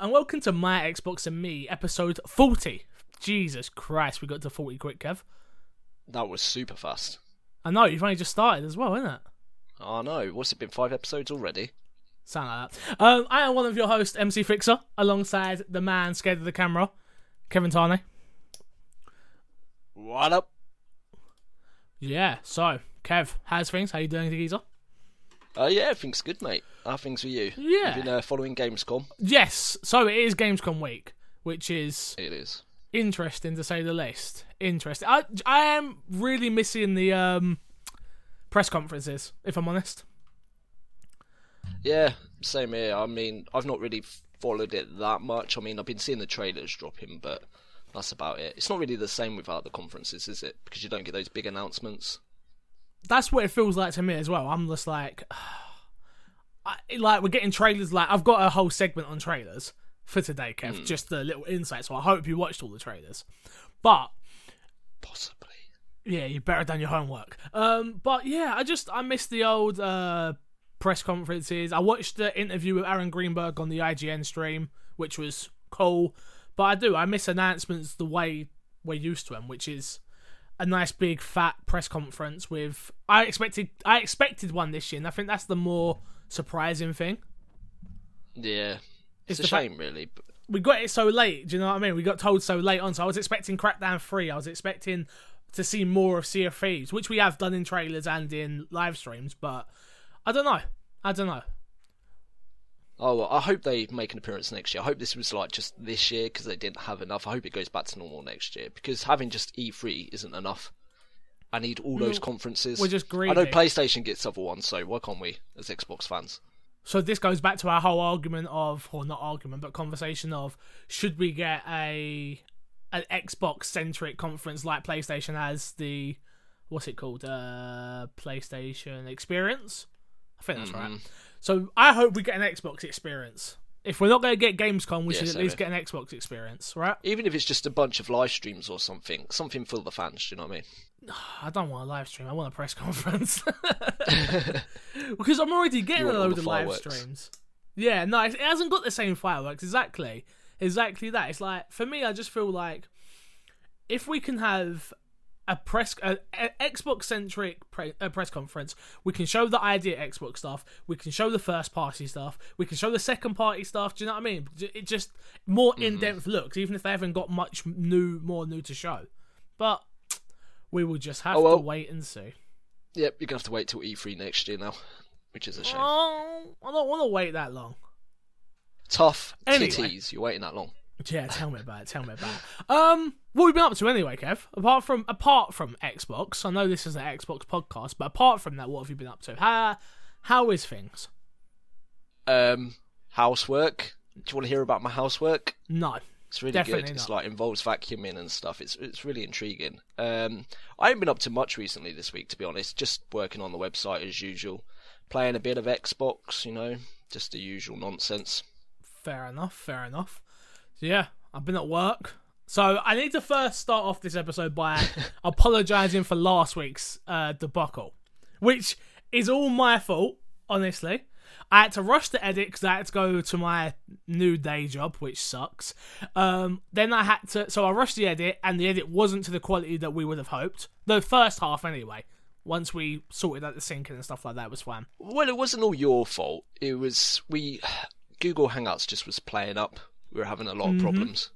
And welcome to My Xbox and Me, episode 40. Jesus Christ, we got to 40 quick, Kev. That was super fast. I know, you've only just started as well, isn't it? I know. What's it been? Five episodes already? Sound like that. Um, I am one of your hosts, MC Fixer, alongside the man scared of the camera, Kevin Tarney. What up? Yeah, so, Kev, how's things? How you doing, geezer? Uh, yeah, everything's good, mate. How are things for you? Yeah. You've been uh, following Gamescom? Yes, so it is Gamescom week, which is It is. interesting to say the least. Interesting. I, I am really missing the um, press conferences, if I'm honest. Yeah, same here. I mean, I've not really followed it that much. I mean, I've been seeing the trailers dropping, but that's about it. It's not really the same without the conferences, is it? Because you don't get those big announcements. that's what it feels like to me as well. I'm just like, I, like we're getting trailers. Like I've got a whole segment on trailers for today, Kev. Just a little insight. So I hope you watched all the trailers. But Possibly. yeah, you better done your homework. Um, but yeah, I just I missed the old uh press conferences. I watched the interview with Aaron Greenberg on the IGN stream, which was cool. But I do I miss announcements the way we're used to them, which is a nice big fat press conference with I expected I expected one this year, and I think that's the more surprising thing. Yeah. It's It's, a fact- shame, really. But We got it so late, do you know what I mean? We got told so late on, so I was expecting Crackdown 3, I was expecting to see more of Sea of Thieves, which we have done in trailers and in live streams, but I don't know. I don't know. Oh, well, I hope they make an appearance next year. I hope this was like just this year because they didn't have enough. I hope it goes back to normal next year because having just E3 isn't enough. I need all those conferences. we're just greedy. I know. PlayStation gets other ones, so why can't we as Xbox fans? So this goes back to our whole argument of, or not argument, but conversation of, should we get a an Xbox centric conference like PlayStation has the, what's it called, uh, PlayStation Experience? I think that's right. So I hope we get an Xbox Experience. If we're not going to get Gamescom, we Yeah, should at least get an Xbox Experience, right? Even if it's just a bunch of live streams or something, something for the fans. Do you know what I mean? I don't want a live stream. I want a press conference because I'm already getting a load of live streams. Yeah, no, it it hasn't got the same fireworks. Exactly, exactly that. It's like for me, I just feel like if we can have a press, a, a Xbox centric pre, press conference, we can show the idea Xbox stuff. We can show the first party stuff. We can show the second party stuff. Do you know what I mean? It just more Mm-hmm. in depth looks, even if they haven't got much new, more new to show. But we will just have Oh, well. to wait and see. Yep, you're gonna have to wait till E3 next year now, which is a shame. Oh, I don't want to wait that long. Tough Anyway. titties. You're waiting that long. Yeah, tell me about it. Tell me about it. Um, what have you been up to anyway, Kev? Apart from apart from Xbox, I know this is an Xbox podcast, but apart from that, what have you been up to? How how is things? Um, housework. Do you want to hear about my housework? No, It's really good. It's not. like involves vacuuming and stuff. It's it's really intriguing. Um, I haven't been up to much recently this week, to be honest. Just working on the website as usual, playing a bit of Xbox. You know, just the usual nonsense. fair enough. Fair enough. So yeah, I've been at work. So I need to first start off this episode by apologising for last week's uh, debacle, which is all my fault, honestly. I had to rush the edit because I had to go to my new day job, which sucks. Um, then I had to, so I rushed the edit, and the edit wasn't to the quality that we would have hoped. The first half, anyway. Once we sorted out the syncing and stuff like that, it was fine. Well, it wasn't all your fault. It was we Google Hangouts just was playing up. We were having a lot of Mm-hmm. problems.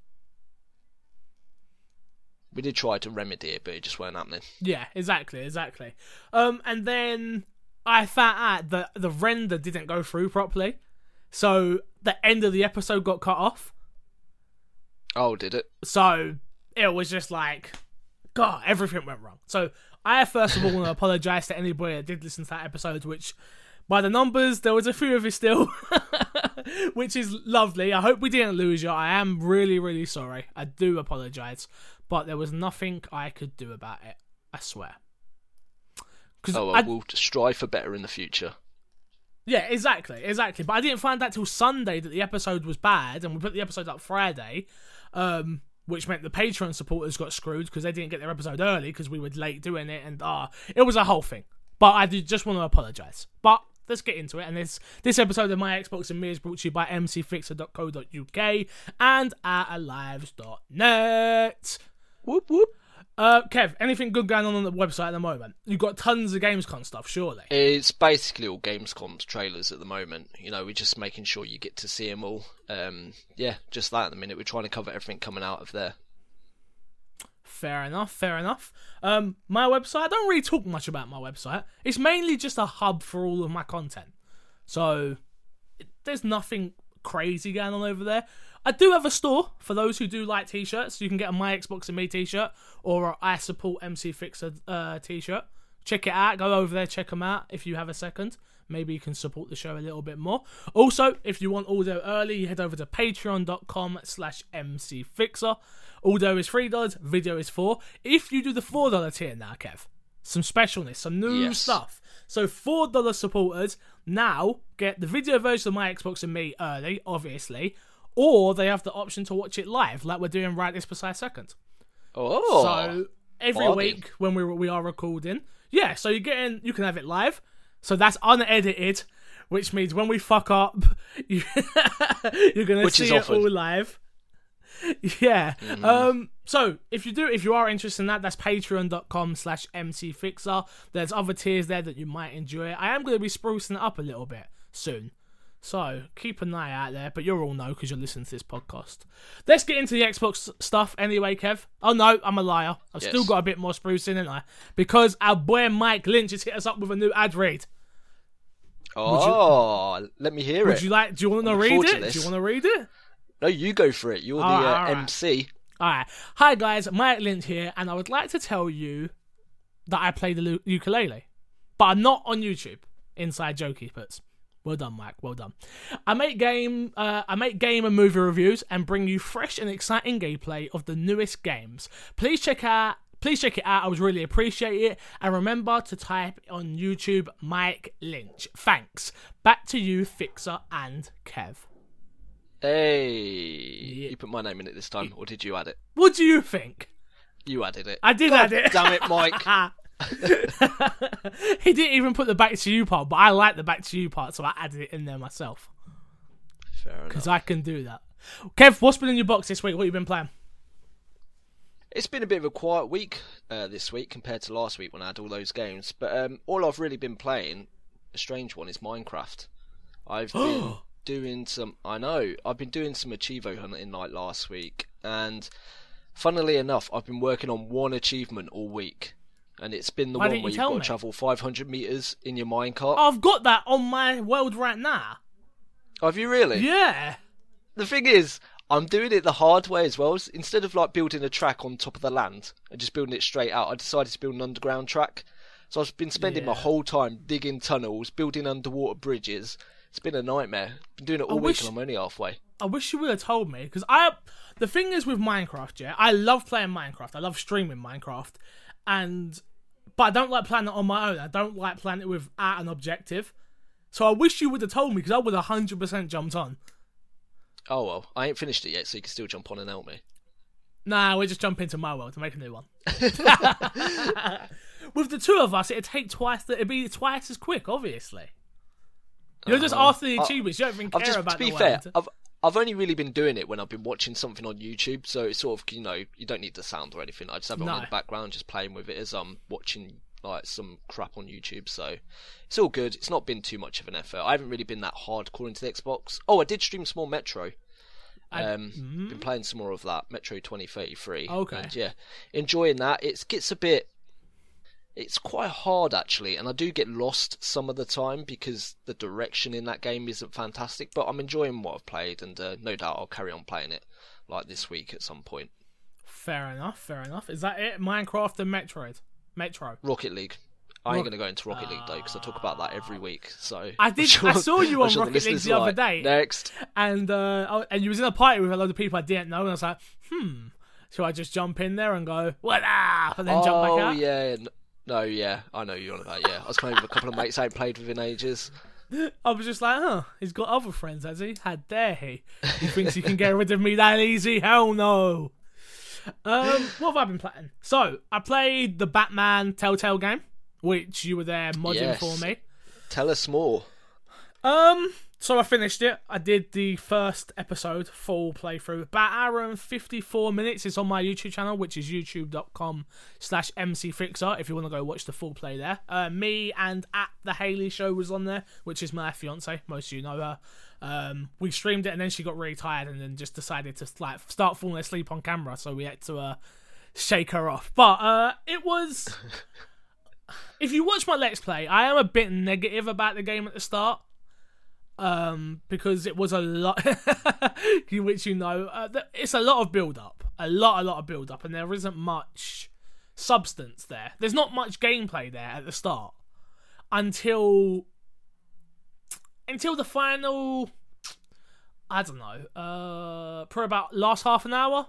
We did try to remedy it, but it just weren't happening. Yeah, exactly, exactly. Um, and then I found out that the render didn't go through properly, so the end of the episode got cut off. Oh, did it? So it was just like, God, everything went wrong. So I first of all want to apologize to anybody that did listen to that episode, which by the numbers there was a few of you still, which is lovely. I hope we didn't lose you. I am really, really sorry. I do apologize, but there was nothing I could do about it. I swear. Because Oh, well, we'll strive for better in the future. Yeah, exactly, exactly. But I didn't find out till Sunday that the episode was bad, and we put the episode up Friday, um, which meant the Patreon supporters got screwed because they didn't get their episode early because we were late doing it, and ah, it was a whole thing. But I did just want to apologise. But let's get into it. And this this episode of My Xbox and Me is brought to you by mcfixer.co.uk and at alives.net. Whoop whoop. Uh, Kev, anything good going on on the website at the moment? You've got tons of Gamescom stuff, surely. It's basically all Gamescom trailers at the moment. You know, we're just making sure you get to see them all. Um, yeah, just that at the minute. We're trying to cover everything coming out of there. Fair enough, fair enough. Um, my website, I don't really talk much about my website. It's mainly just a hub for all of my content. So, it, there's nothing crazy going on over there. I do have a store for those who do like t-shirts. You can get a My Xbox and Me t-shirt or a I support MC Fixer uh, t-shirt. Check it out. Go over there, check them out if you have a second. Maybe you can support the show a little bit more. Also, if you want audio early, head over to patreon.com slash mcfixer. Audio is $3, video is 4 If you do the $4 tier now, Kev, some specialness, some new Yes. stuff. So $4 supporters now get the video version of My Xbox and Me early, obviously, or they have the option to watch it live, like we're doing right this precise second. Oh, So every week when we we are recording, yeah. So you're getting you can have it live. So that's unedited, which means when we fuck up, you, you're gonna Which see it all live. Yeah. Mm-hmm. Um. So if you do, if you are interested in that, that's patreon.com slash mcfixer. There's other tiers there that you might enjoy. I am going to be sprucing it up a little bit soon. So keep an eye out there, but you'll all know because you're listening to this podcast. Let's get into the Xbox stuff anyway, Kev. Oh no, I'm a liar. I've Yes. still got a bit more sprucing, ain't I? Because our boy Mike Lynch has hit us up with a new ad read. oh, let me hear Would it. Would you like? Do you want to read it? Do you want to read it? No, you go for it. You're the Alright, uh. MC. Alright. Hi guys, Mike Lynch here, and I would like to tell you that I play the ukulele. But I'm not on YouTube. Inside joke keepers. Well done, Mike. Well done. I make game uh, I make game and movie reviews and bring you fresh and exciting gameplay of the newest games. Please check out Please check it out. I would really appreciate it. And remember to type on YouTube Mike Lynch. Thanks. Back to you, Fixer and Kev. Hey, you put my name in it this time, or did you add it? What do you think? You added it. I did add it. Damn it, Mike. he didn't even put the back to you part, but I like the back to you part, so I added it in there myself Fair enough. because I can do that. Kev, what's been in your box this week? What you been playing? It's been a bit of a quiet week uh, this week compared to last week when I had all those games. But um, all I've really been playing, a strange one, is Minecraft. I've been doing some. I know I've been doing some Achievo hunting like last week, and funnily enough, I've been working on one achievement all week, and it's been the Why one didn't you where you've got me? to travel 500 meters in your minecart. I've got that on my world right now. Have you really? Yeah. The thing is, I'm doing it the hard way as well. Instead of like building a track on top of the land and just building it straight out, I decided to build an underground track. So I've been spending my whole time digging tunnels, building underwater bridges. It's been a nightmare. Been doing it all week wish- and I'm only halfway. I wish you would have told me because I. The thing is with Minecraft, yeah, I love playing Minecraft. I love streaming Minecraft, and but I don't like playing it on my own. I don't like playing it without an objective. So I wish you would have told me because I would have hundred percent jumped on. Oh well, I ain't finished it yet, so you can still jump on and help me. Nah, we'll just jump into my world to make a new one. With the two of us, it'd take twice. The, it'd be twice as quick. Obviously, you're just after the achievements. You don't even I've care just about to be fair. I've I've only really been doing it when I've been watching something on YouTube, so it's sort of you know you don't need the sound or anything. I just have it on in the background, just playing with it as I'm watching like some crap on YouTube. So it's all good. It's not been too much of an effort. I haven't really been that hardcore into the Xbox. Oh, I did stream some more Metro. Um, been playing some more of that Metro 2033. Okay. and yeah, enjoying that. It gets a bit. It's quite hard actually, and I do get lost some of the time because the direction in that game isn't fantastic. But I'm enjoying what I've played, and uh, no doubt I'll carry on playing it like this week at some point. Fair enough. Fair enough. Is that it? Minecraft and Metroid. Metro. Rocket League. I ain't going to go into Rocket League though because I talk about that every week. So I did- sure- I saw you on sure Rocket League the other like, day. Next, and uh, oh, and you was in a party with a load of people I didn't know, and I was like, hmm, should I just jump in there and go what up, and then jump oh back out? yeah, no yeah, I know you're on about yeah. I was playing with a couple of mates I ain't played with in ages. I was just like, huh, he's got other friends, has he? How dare he? He thinks he can get rid of me that easy? Hell no. Um, what have I been playing? So I played the Batman Telltale game, which you were there modding Yes. for me. Tell us more. Um, so I finished it. I did the first episode full playthrough. About hour and fifty four minutes. It's on my YouTube channel, which is youtube.com slash mcfixer if you want to go watch the full play there. Uh, me and at the Haley show was on there, which is my fiance. Most of you know her. Um, we streamed it and then she got really tired and then just decided to like start falling asleep on camera, so we had to uh, shake her off. But uh, it was. if you watch my let's play, I am a bit negative about the game at the start um, because it was a lot, which you know, uh, it's a lot of build up, a lot, a lot of build up, and there isn't much substance there. There's not much gameplay there at the start until until the final. I don't know, uh, for about last half an hour.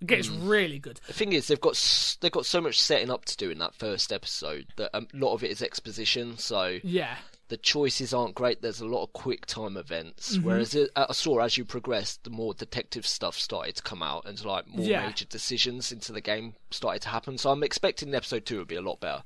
It gets mm. really good. The thing is, they've got they've got so much setting up to do in that first episode that a lot of it is exposition. So yeah, the choices aren't great. There's a lot of quick time events. Mm-hmm. Whereas it, I saw as you progressed, the more detective stuff started to come out, and like more yeah. major decisions into the game started to happen. So I'm expecting episode two would be a lot better.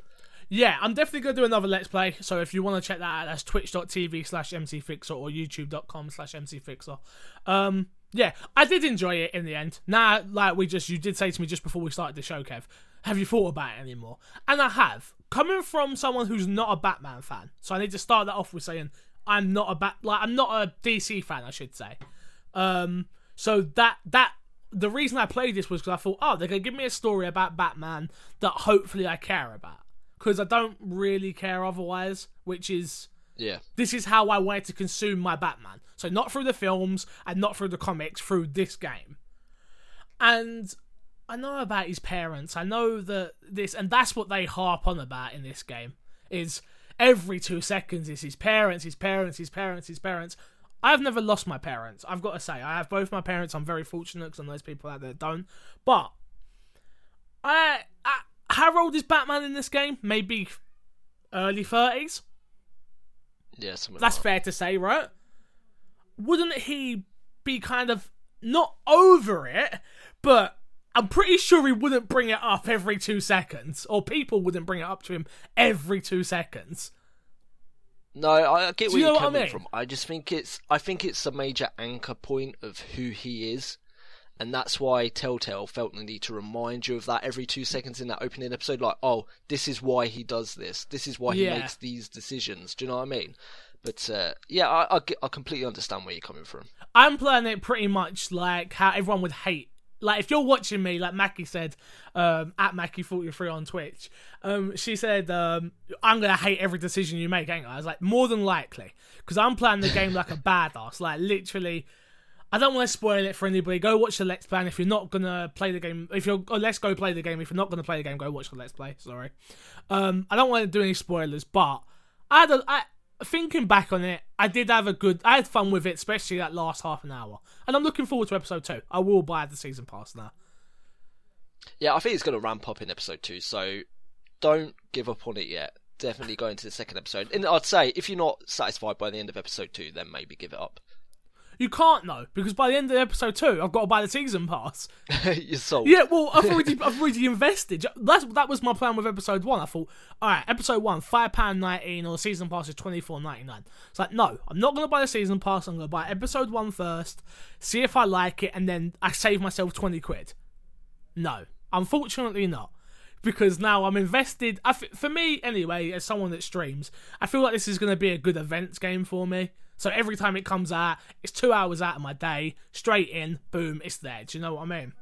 Yeah, I'm definitely going to do another Let's Play. So if you want to check that out, that's twitch.tv slash mcfixer or youtube.com slash mcfixer. Um, yeah, I did enjoy it in the end. Now, like we just, you did say to me just before we started the show, Kev, have you thought about it anymore? And I have. Coming from someone who's not a Batman fan, so I need to start that off with saying I'm not a bat, like I'm not a DC fan, I should say. Um, so that that the reason I played this was because I thought, oh, they're gonna give me a story about Batman that hopefully I care about, because I don't really care otherwise, which is yeah. This is how I wanted to consume my Batman. So not through the films and not through the comics, through this game. And I know about his parents. I know that this and that's what they harp on about in this game is every 2 seconds is his parents, his parents, his parents, his parents. I've never lost my parents. I've got to say, I have both my parents. I'm very fortunate because I know there's people out there that don't. But I, I how old is Batman in this game? Maybe early 30s. Yeah, that's like fair to say, right? Wouldn't he be kind of not over it, but I'm pretty sure he wouldn't bring it up every two seconds, or people wouldn't bring it up to him every two seconds. No, I get where you are coming I mean? from. I just think it's I think it's a major anchor point of who he is. And that's why Telltale felt the need to remind you of that every two seconds in that opening episode. Like, oh, this is why he does this. This is why yeah. he makes these decisions. Do you know what I mean? But uh, yeah, I, I, I completely understand where you're coming from. I'm playing it pretty much like how everyone would hate like if you're watching me, like Mackie said, um, at Mackie43 on Twitch, um, she said, um, I'm gonna hate every decision you make, ain't I? I was like, more than likely. Because I'm playing the game like a badass. Like literally I don't want to spoil it for anybody. Go watch the Let's Play. And if you're not gonna play the game, if you're oh, let's go play the game. If you're not gonna play the game, go watch the Let's Play. Sorry, um, I don't want to do any spoilers, but I had a, I thinking back on it, I did have a good, I had fun with it, especially that last half an hour, and I'm looking forward to episode two. I will buy the season pass now. Yeah, I think it's going to ramp up in episode two, so don't give up on it yet. Definitely go into the second episode, and I'd say if you're not satisfied by the end of episode two, then maybe give it up. You can't know because by the end of episode two, I've got to buy the season pass. You're sold. Yeah, well, I've already, I've already invested. That's that was my plan with episode one. I thought, all right, episode one, five pound nineteen, or the season pass is twenty four ninety nine. It's like, no, I'm not gonna buy the season pass. I'm gonna buy episode one first, see if I like it, and then I save myself twenty quid. No, unfortunately not because now I'm invested. for me, anyway, as someone that streams, I feel like this is going to be a good events game for me. So every time it comes out, it's two hours out of my day, straight in, boom, it's there. Do you know what I mean?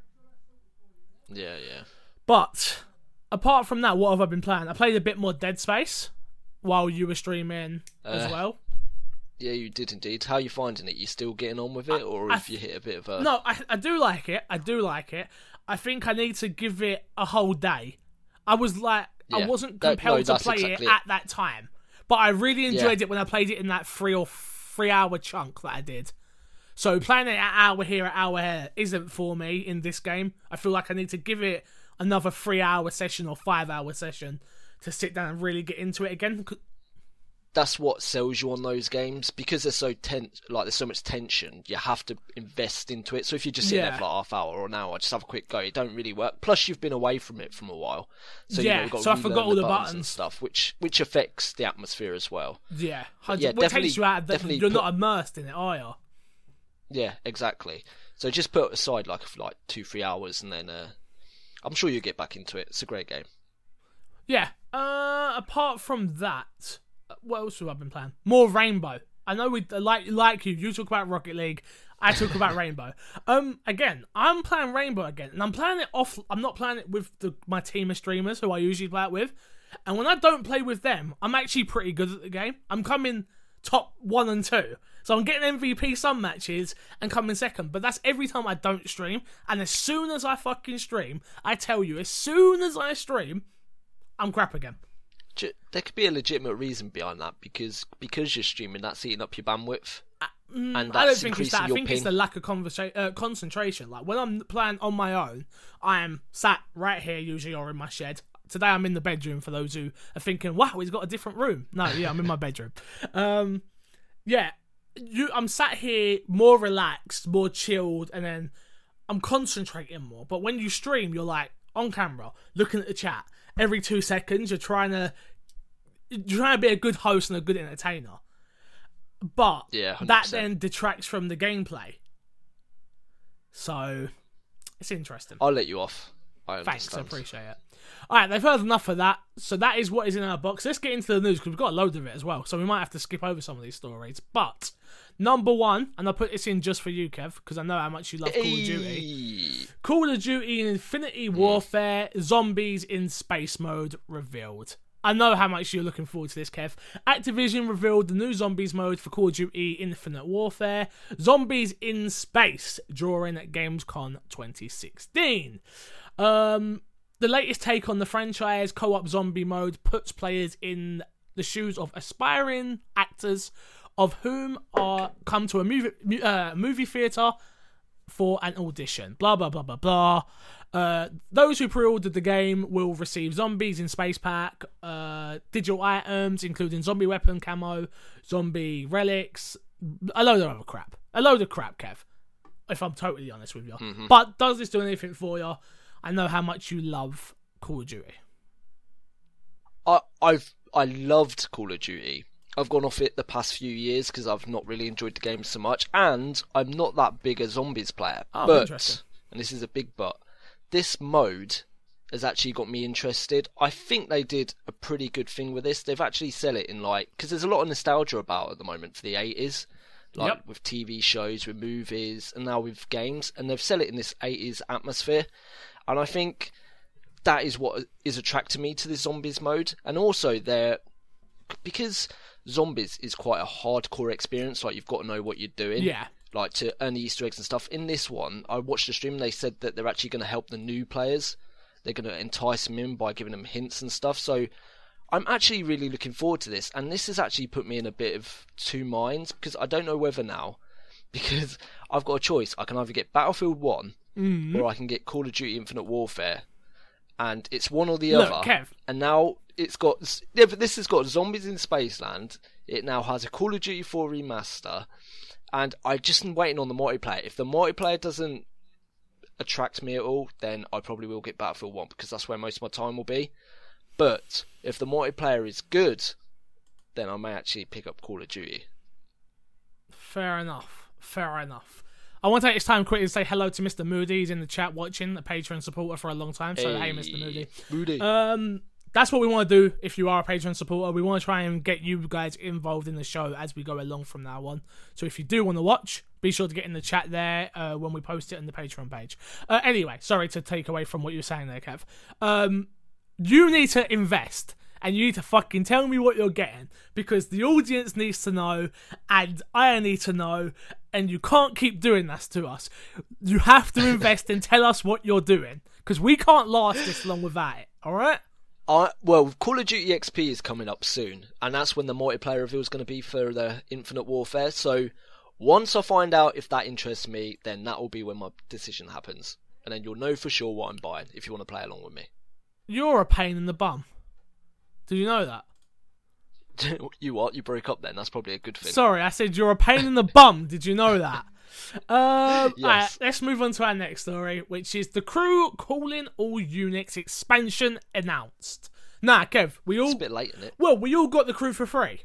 Yeah, yeah. But apart from that, what have I been playing? I played a bit more Dead Space while you were streaming uh, as well. Yeah, you did indeed. How are you finding it? You still getting on with it, or I, if you hit a bit of a? No, I, I do like it. I do like it. I think I need to give it a whole day. I was like, yeah. I wasn't compelled that, no, to play exactly it, it, at that time, but I really enjoyed yeah. it when I played it in that three or three hour chunk that I did. So playing it an hour here, an hour here isn't for me in this game. I feel like I need to give it another three hour session or five hour session to sit down and really get into it again. That's what sells you on those games because they're so tense. Like there's so much tension, you have to invest into it. So if you just sit there for like half hour or an hour, just have a quick go, it don't really work. Plus, you've been away from it from a while, so Yeah, you've got so I forgot all the buttons, and stuff, which which affects the atmosphere as well. Yeah, yeah, what definitely- takes you out? Definitely you're put- not immersed in it, are you? Yeah, exactly. So just put it aside like for like two, three hours, and then uh, I'm sure you'll get back into it. It's a great game. Yeah. Uh, apart from that, what else have I been playing? More Rainbow. I know we like like you. You talk about Rocket League. I talk about Rainbow. Um, again, I'm playing Rainbow again, and I'm playing it off. I'm not playing it with the, my team of streamers who I usually play it with. And when I don't play with them, I'm actually pretty good at the game. I'm coming top one and two. So I'm getting MVP some matches and coming second. But that's every time I don't stream. And as soon as I fucking stream, I tell you, as soon as I stream, I'm crap again. Ju- There could be a legitimate reason behind that because because you're streaming, that's eating up your bandwidth, and I don't think it's that. I think ping. it's the lack of conversa- uh, concentration. Like when I'm playing on my own, I am sat right here usually or in my shed. Today I'm in the bedroom. For those who are thinking, "Wow, he's got a different room." No, yeah, I'm in my bedroom. Um, yeah, you. I'm sat here more relaxed, more chilled, and then I'm concentrating more. But when you stream, you're like on camera, looking at the chat every two seconds. You're trying to you're trying to be a good host and a good entertainer. But Yeah, that 100%. then detracts from the gameplay. So it's interesting. I'll let you off. I Thanks, I appreciate it. All right, they've heard enough of that. So that is what is in our box. Let's get into the news because we've got a load of it as well. So we might have to skip over some of these stories. But number one, and I put this in just for you, Kev, because I know how much you love Call of Duty. Call of Duty Infinity Warfare Zombies in Space Mode revealed. I know how much you're looking forward to this, Kev. Activision revealed the new Zombies mode for Call of Duty Infinite Warfare Zombies in Space during Gamescom 2016. Um, the latest take on the franchise, co op zombie mode, puts players in the shoes of aspiring actors, of whom are come to a movie, uh, movie theater for an audition. Blah blah blah blah blah. Uh, those who pre-ordered the game will receive zombies in space pack, uh, digital items including zombie weapon camo, zombie relics, a load of other crap. A load of crap, Kev. If I'm totally honest with you. But does this do anything for you? I know how much you love Call of Duty. I, I've I loved Call of Duty. I've gone off it the past few years because I've not really enjoyed the game so much, and I'm not that big a zombies player. Oh, but and this is a big but, this mode has actually got me interested. I think they did a pretty good thing with this. They've actually sell it in like because there's a lot of nostalgia about at the moment for the 80s, like Yep. with TV shows, with movies, and now with games, and they've sell it in this 80s atmosphere, and I think that is what is attracting me to the zombies mode, and also they're because zombies is quite a hardcore experience. Like you've got to know what you're doing, Yeah. like to earn the Easter eggs and stuff. In this one, I watched the stream. and They said that they're actually going to help the new players. They're going to entice them in by giving them hints and stuff. So I'm actually really looking forward to this, and this has actually put me in a bit of two minds because I don't know whether now because I've got a choice. I can either get Battlefield One mm-hmm. or I can get Call of Duty Infinite Warfare, and it's one or the Look, other. Kev. And now it's got yeah, but this has got zombies in Spaceland. It now has a Call of Duty 4 remaster, and I just am waiting on the multiplayer. If the multiplayer doesn't attract me at all, then I probably will get Battlefield 1 because that's where most of my time will be. But if the multiplayer is good, then I may actually pick up Call of Duty. Fair enough. Fair enough. I want to take this time quickly to say hello to Mr. Moody. He's in the chat watching, a Patreon supporter for a long time. So, hey, Mr. Moody. Moody. Um, that's what we want to do if you are a Patreon supporter. We want to try and get you guys involved in the show as we go along from now on. So if you do want to watch, be sure to get in the chat there uh, when we post it on the Patreon page. Uh, anyway, sorry to take away from what you were saying there, Kev. Um, you need to invest and you need to fucking tell me what you're getting because the audience needs to know and I need to know and you can't keep doing this to us. You have to invest and tell us what you're doing because we can't last this long without it. All right? I well, Call of Duty XP is coming up soon, and that's when the multiplayer reveal is going to be for the Infinite Warfare. So once I find out if that interests me, then that will be when my decision happens, and then you'll know for sure what I'm buying if you want to play along with me. You're a pain in the bum. Did you know that? you what? You broke up then? That's probably a good thing. Sorry, I said you're a pain in the bum. Did you know that? Um, Yes. let's move on to our next story, which is the crew calling all units expansion announced. Nah, Kev, we all It's a bit late, isn't it? well, we all got the crew for free.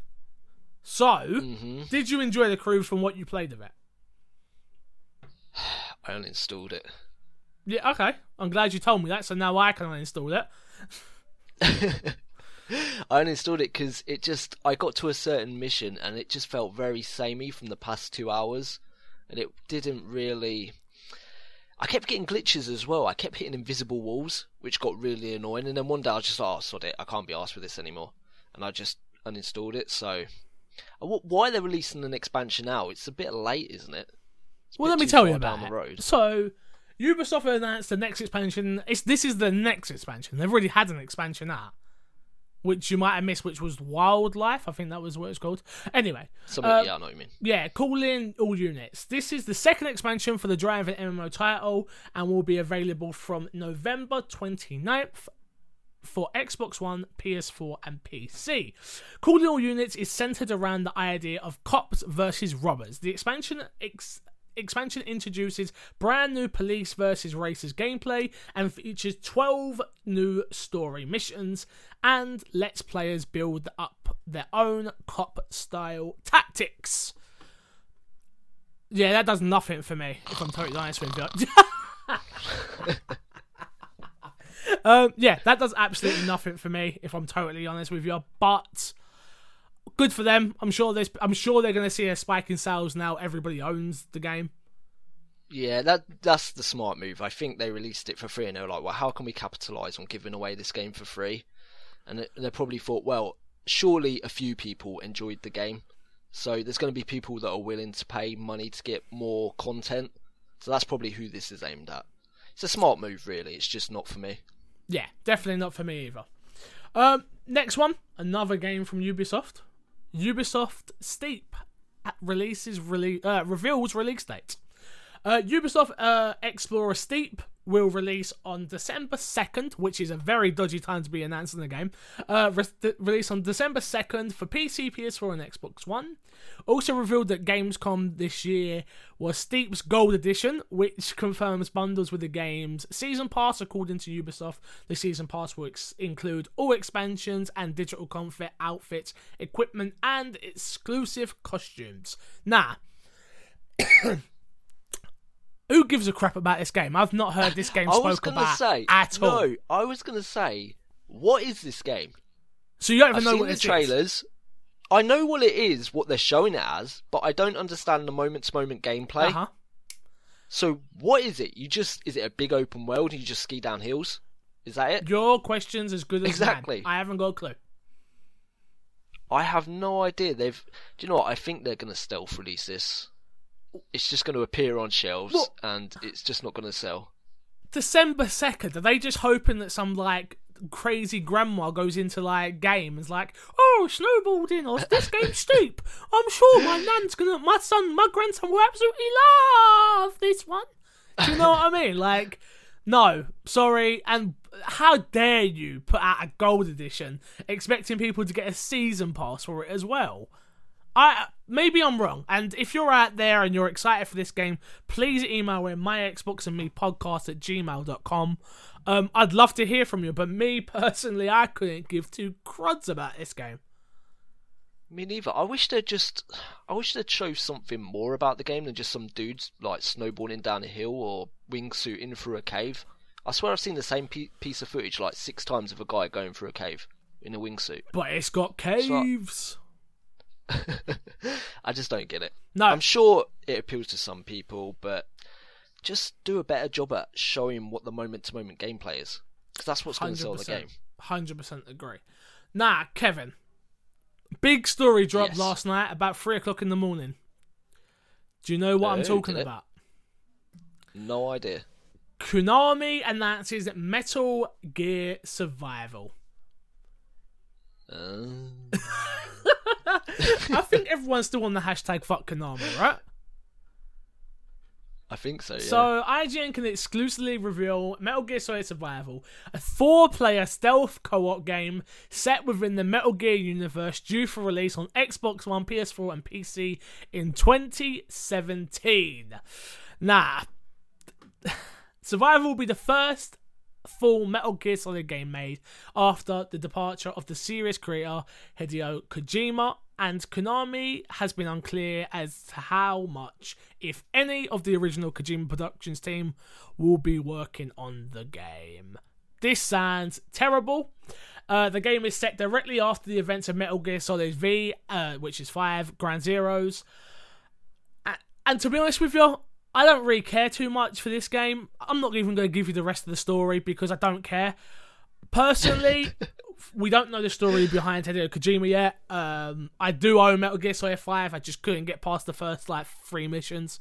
So, Mm-hmm. did you enjoy the crew from what you played of it? I uninstalled it. Yeah, okay. I'm glad you told me that, so now I can uninstall it. I uninstalled it because it just I got to a certain mission and it just felt very samey from the past two hours, and it didn't really. I kept getting glitches as well. I kept hitting invisible walls, which got really annoying. And then one day I was just like, "Oh, sod it! I can't be asked for this anymore," and I just uninstalled it. So, Uh, wh- why they're releasing an expansion now? It's a bit late, isn't it? It's Well, let me tell you about down it. the road. So, Ubisoft announced the next expansion. It's this is the next expansion. They've already had an expansion out, which you might have missed, which was Wildlife. I think that was what it's called. Anyway, Something, uh, yeah, I know what you mean. yeah, call in all units. This is the second expansion for the Dragon MMO title and will be available from November 29th for Xbox One, PS4, and PC. Calling All Units is centered around the idea of cops versus robbers. The expansion ex- expansion introduces brand new police versus racers gameplay and features 12 new story missions and lets players build up their own cop style tactics. Yeah, that does nothing for me, if I'm totally honest with you. um, yeah, that does absolutely nothing for me, if I'm totally honest with you. But good for them. I'm sure there's. I'm sure they're going to see a spike in sales now. Everybody owns the game. Yeah, that that's the smart move. I think they released it for free, and they were like, "Well, how can we capitalize on giving away this game for free?" And they- they probably thought, "Well, surely a few people enjoyed the game, so there's going to be people that are willing to pay money to get more content." So that's probably who this is aimed at. It's a smart move, really. It's just not for me. Yeah, definitely not for me either. Um, next one, another game from Ubisoft. Ubisoft Steep releases rele- uh, reveals release date. Uh, Ubisoft uh, Explorer Steep will release on December 2nd, which is a very dodgy time to be announcing the game. Uh, re- release on December 2nd for PC, PS4, and Xbox One. Also revealed that Gamescom this year was Steep's Gold Edition, which confirms bundles with the game's Season Pass. According to Ubisoft, the Season Pass will ex- include all expansions and digital comfort, outfits, equipment, and exclusive costumes. Now, who gives a crap about this game? I've not heard this game spoken about say at all. no. I was going to say, what is this game? So you don't even I've know seen what the this is. trailers. I know what it is, what they're showing it as, but I don't understand the moment-to-moment gameplay. Uh-huh. So what is it? You just is it a big open world and you just ski down hills? Is that it? Your question's as good as Exactly. mine. I haven't got a clue. I have no idea. They've. Do you know what? I think they're going to stealth release this. It's just going to appear on shelves What? and it's just not going to sell. December second. Are they just hoping that some like crazy grandma goes into like game and's like, oh, snowboarding or this game's steep. I'm sure my nan's gonna, my son, my grandson will absolutely love this one. Do you know what I mean? Like, no, sorry, and how dare you put out a gold edition expecting people to get a season pass for it as well? I maybe I'm wrong, and if you're out there and you're excited for this game, please email in my Xbox and me podcast at gmail.com. Um, I'd love to hear from you, but me personally, I couldn't give two cruds about this game. Me neither. I wish they'd just. I wish they'd show something more about the game than just some dudes like snowboarding down a hill or wingsuiting through a cave. I swear I've seen the same piece of footage like six times of a guy going through a cave in a wingsuit. But it's got caves. I just don't get it. No, I'm sure it appeals to some people, but just do a better job at showing what the moment to moment gameplay is. Because that's what's going to sell the game. Hundred percent agree. Nah, Kevin. Big story dropped Yes. last night about three o'clock in the morning. Do you know what I'm Oh, talking about? No idea. Konami announces Metal Gear Survival. Um, I think everyone's still on the hashtag fuck Konami, right? I think so. Yeah. So IGN can exclusively reveal Metal Gear Solid Survival, a four-player stealth co-op game set within the Metal Gear universe, due for release on Xbox One, PS4, and PC in 2017. Nah, Survival will be the first full Metal Gear Solid game made after the departure of the series creator Hideo Kojima, and Konami has been unclear as to how much, if any, of the original Kojima Productions team will be working on the game. This sounds terrible. Uh, the game is set directly after the events of Metal Gear Solid V, uh, which is 5, Grand Zeroes. And to be honest with you, I don't really care too much for this game. I'm not even going to give you the rest of the story because I don't care. Personally, we don't know the story behind Hideo Kojima yet. Um, I do own Metal Gear Solid 5. I just couldn't get past the first like three missions.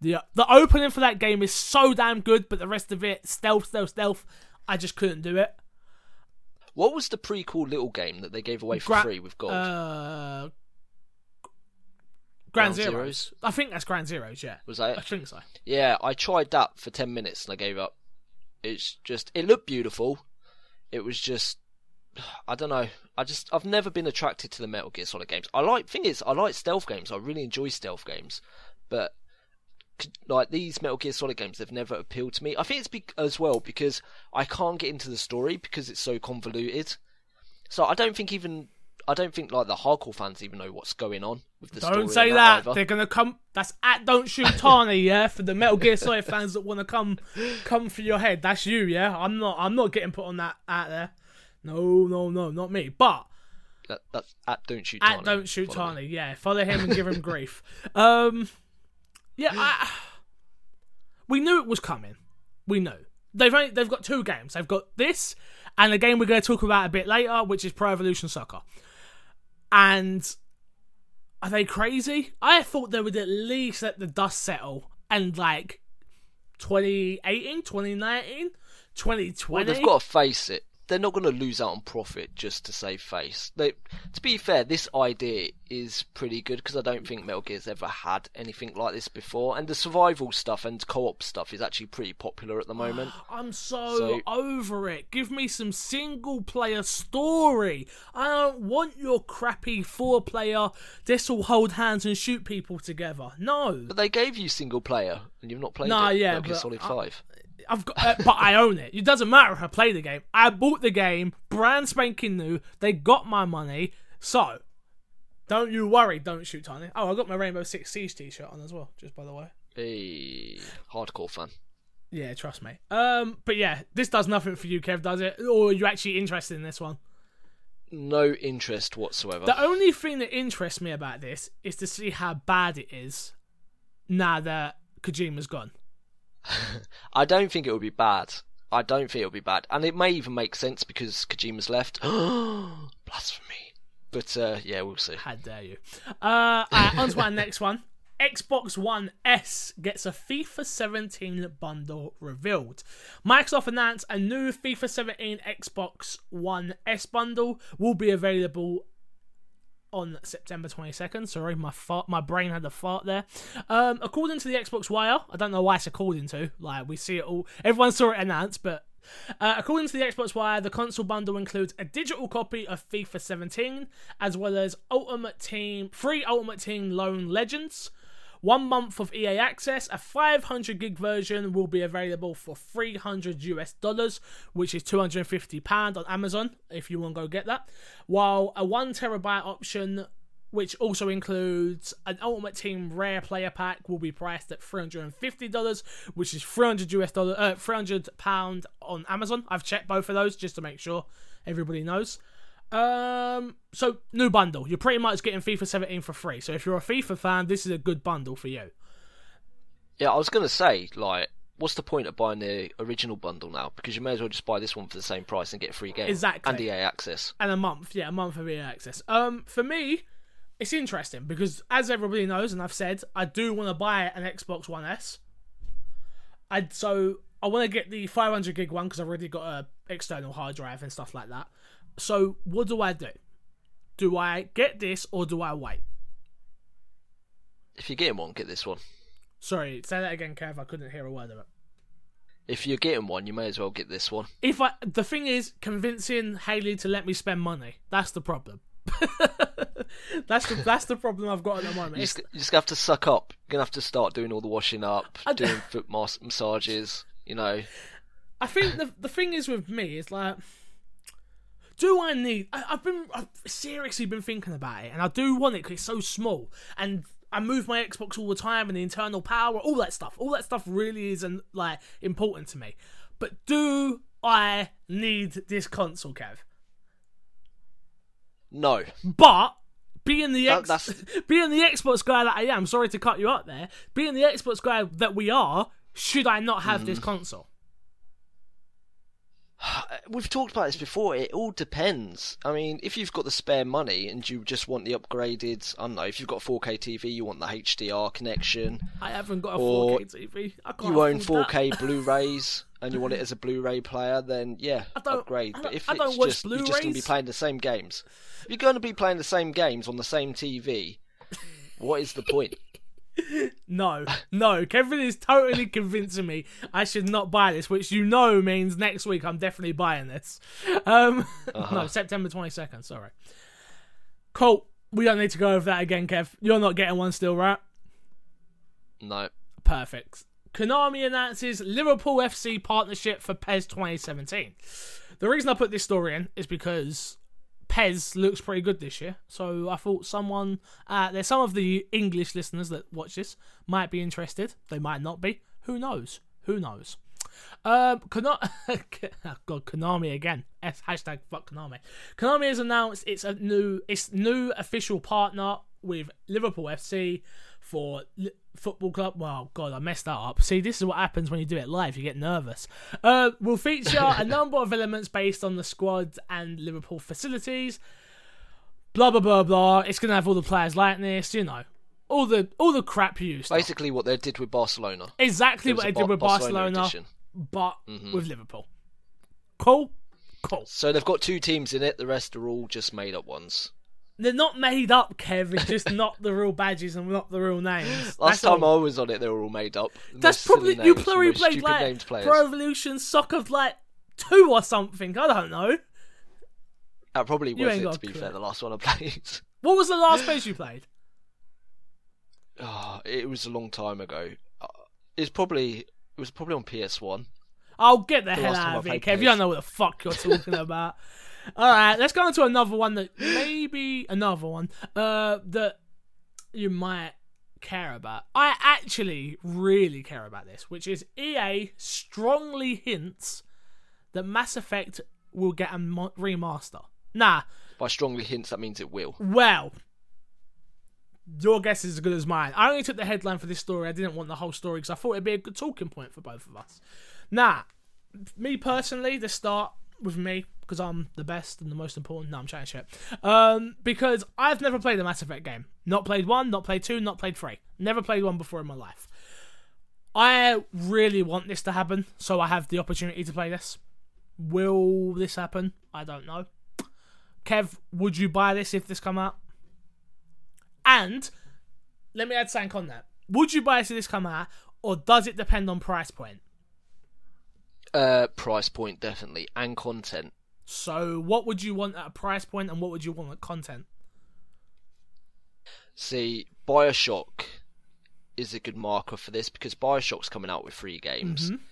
The the opening for that game is so damn good, but the rest of it, stealth, stealth, stealth, I just couldn't do it. what was the prequel little game that they gave away for Gra- free with gold? Uh, Grand, Ground Zeroes. Zeroes? I think that's Grand Zeroes. Yeah, was that I think so. Yeah, I tried that for ten minutes and I gave up. It's just it looked beautiful. It was just I don't know. I just I've never been attracted to the Metal Gear Solid games. I like thing is I like stealth games. I really enjoy stealth games, but like these Metal Gear Solid games, they've never appealed to me. I think it's be- as well because I can't get into the story because it's so convoluted. So I don't think even I don't think like the hardcore fans even know what's going on with the story. Don't say that. either. They're gonna come. That's at Don't Shoot Tani, yeah. For the Metal Gear Solid fans that want to come, come for your head. That's you, yeah. I'm not. I'm not getting put on that out there. No, no, no, not me. But That, that's at Don't Shoot at Tani. Don't Shoot Follow me. Yeah. Follow him and give him grief. Um, yeah. I, we knew it was coming. We knew. They've only, they've got two games. They've got this and the game we're going to talk about a bit later, which is Pro Evolution Soccer. And are they crazy? I thought they would at least let the dust settle and like 2018, 2019, 2020. Well, they've got to face it. They're not going to lose out on profit just to save face. They, to be fair, this idea is pretty good because I don't think Metal Gear's ever had anything like this before, and the survival stuff and co-op stuff is actually pretty popular at the moment. I'm so, So- over it. Give me some single player story. I don't want your crappy four player, this will hold hands and shoot people together. No. But they gave you single player, and you've not played Nah, it. yeah, Metal Gear Solid I- Five. I've got, uh, but I own it. It doesn't matter if I play the game. I bought the game, brand spanking new. They got my money, so don't you worry. Don't shoot Tiny. Oh, I got my Rainbow Six Siege t-shirt on as well. Just by the way. Hey, hardcore fan. Yeah, trust me. Um, but yeah, this does nothing for you, Kev. Does it? Or are you actually interested in this one? No interest whatsoever. The only thing that interests me about this is to see how bad it is now that Kojima's gone. I don't think it would be bad. I don't think it would be bad, and it may even make sense because Kojima's left. Blasphemy. But uh, yeah, we'll see. How dare you? Uh, on to our next one. Xbox One S gets a FIFA 17 bundle revealed. Microsoft announced a new FIFA 17 Xbox One S bundle will be available on September 22nd. Sorry, my fart, my brain had a fart there. Um, according to the Xbox Wire, I don't know why it's according to. Like we see it all, everyone saw it announced, but uh, according to the Xbox Wire, the console bundle includes a digital copy of FIFA 17, as well as Ultimate Team, free Ultimate Team Loan Legends. One month of EA access, a 500 gig version will be available for 300 US dollars, which is 250 pound on Amazon if you want to go get that. While a one terabyte option, which also includes an Ultimate Team Rare Player Pack, will be priced at 350 dollars, which is 300 US dollar, uh, 300 pound on Amazon. I've checked both of those just to make sure everybody knows. Um, so new bundle. You're pretty much getting FIFA 17 for free. So if you're a FIFA fan, this is a good bundle for you. Yeah, I was gonna say, like, what's the point of buying the original bundle now? Because you may as well just buy this one for the same price and get a free game Exactly. and EA access. And a month, yeah, a month of EA access. Um, for me, it's interesting because as everybody knows, and I've said, I do want to buy an Xbox One S. I so I want to get the 500 gig one because I've already got a external hard drive and stuff like that. So what do I do? Do I get this or do I wait? If you're getting one, get this one. Sorry, say that again, Kev. I couldn't hear a word of it. If you're getting one, you may as well get this one. If I, the thing is, convincing Haley to let me spend money. That's the problem. that's the that's the problem I've got at the moment. You just, you just have to suck up. You're gonna have to start doing all the washing up, I d- doing foot mas- massages. You know, I think the the thing is with me is like, do I need? I, I've been I've seriously been thinking about it, and I do want it because it's so small, and I move my Xbox all the time, and the internal power, all that stuff, all that stuff really isn't like important to me. But do I need this console, Kev? no. But being the That- ex- being the Xbox guy that I am, sorry to cut you up there. Being the Xbox guy that we are, should I not have Mm. this console? We've talked about this before. It all depends. I mean, if you've got the spare money and you just want the upgraded, I don't know, if you've got a 4K TV, you want the HDR connection, I haven't got a 4K TV. I can't you own 4K Blu-rays, and you want it as a Blu-ray player, then yeah, upgrade. But if I don't it's just you're just going to be playing the same games, if you're going to be playing the same games on the same TV, what is the point? No, no. Kevin is totally convincing me I should not buy this, which you know means next week I'm definitely buying this. Um, Uh-huh. no, September 22nd. Sorry. Cool. We don't need to go over that again, Kev. You're not getting one still, right? No. Perfect. Konami announces Liverpool FC partnership for PES 2017. The reason I put this story in is because PES looks pretty good this year. So I thought someone, uh, there's some of the English listeners that watch this might be interested. They might not be. Who knows? Who knows? Um, Konami, God, Konami again. S hashtag fuck Konami. Konami has announced it's a new, its new official partner with Liverpool FC for football club. Well, God, I messed that up. See, this is what happens when you do it live. You get nervous. Uh, will feature a number of elements based on the squad and Liverpool facilities. Blah blah blah blah. It's gonna have all the players likeness. You know, all the all the crap you used. Basically, what they did with Barcelona. Exactly what they did with Barcelona, edition. but with Liverpool. Cool, cool. So they've got two teams in it. The rest are all just made up ones. They're not made up, Kev. It's just not the real badges and not the real names. Last That's time all. I was on it, they were all made up. That's probably you probably played like. Pro Evolution Soccer like two or something. I don't know. That probably was it. To be fair, the last one I played. What was the last place you played? Oh, it was a long time ago. Uh, It's probably it was probably on PS One. I'll get the, hell out of it, Kev. You don't know what the fuck you're talking about. All right, let's go on to another one that maybe another one uh, that you might care about. I actually really care about this, which is EA strongly hints that Mass Effect will get a remaster. Nah, By strongly hints, that means it will. well, your guess is as good as mine. I only took the headline for this story. I didn't want the whole story because I thought it'd be a good talking point for both of us. Nah, me personally, to start with me because I'm the best and the most important. No, I'm chatting shit. Um, because I've never played a Mass Effect game. Not played one, not played two, not played three. Never played one before in my life. I really want this to happen, so I have the opportunity to play this. Will this happen? I don't know. Kev, would you buy this if this come out? And let me add something on that. Would you buy this if this come out, or does it depend on price point? Uh, price point definitely, and content. So, what would you want at a price point, and what would you want at content? See, Bioshock is a good marker for this because Bioshock's coming out with three games, Mm-hmm.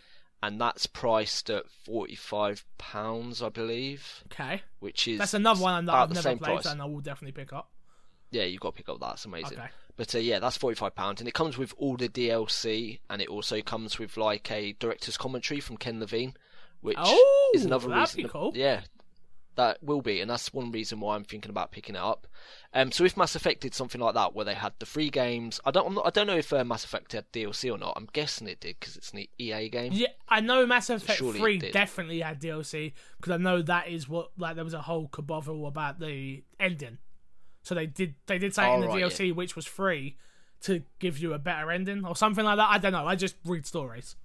and that's priced at forty-five pounds, I believe, Okay, which is that's another one that I've never played, price. and I will definitely pick up. Yeah, you've got to pick up that. It's amazing. Okay. But uh, yeah, that's forty-five pounds, and it comes with all the DLC, and it also comes with like a director's commentary from Ken Levine, which Oh, is another reason. be cool. Yeah, that will be, and that's one reason why I'm thinking about picking it up. Um, so if Mass Effect did something like that, where they had the free games, I don't, not, I don't know if uh, Mass Effect had DLC or not. I'm guessing it did because it's an EA game. Yeah, I know Mass Effect it Three definitely had DLC because I know that is what like there was a whole kabovel about the ending. So they did they did say it in the Oh, right, DLC which was free to give you a better ending or something like that. I don't know. I just read stories.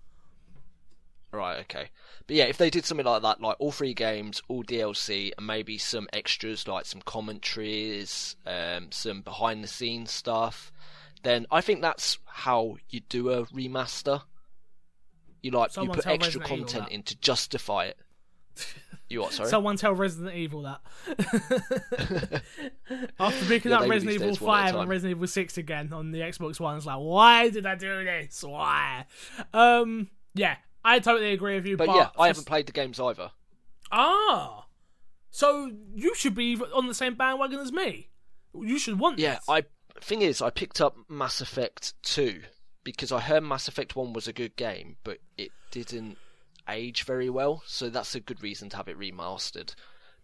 Right, okay. But yeah, if they did something like that, like all three games, all DLC, and maybe some extras like some commentaries, um, some behind the scenes stuff, then I think that's how you do a remaster. You like Someone you put extra Resident content in to justify it. You what? Sorry. Someone tell Resident Evil that. After picking Yeah, up Resident Evil theirs one at a 5 and. Resident Evil 6 again on the Xbox One, it's like, why did I do this? Why? Um, yeah, I totally agree with you. but But, yeah, I haven't played the games either. Ah, so you should be on the same bandwagon as me. You should want Yeah, this. I thing is, I picked up Mass Effect Two because I heard Mass Effect One was a good game, but it didn't age very well, so that's a good reason to have it remastered.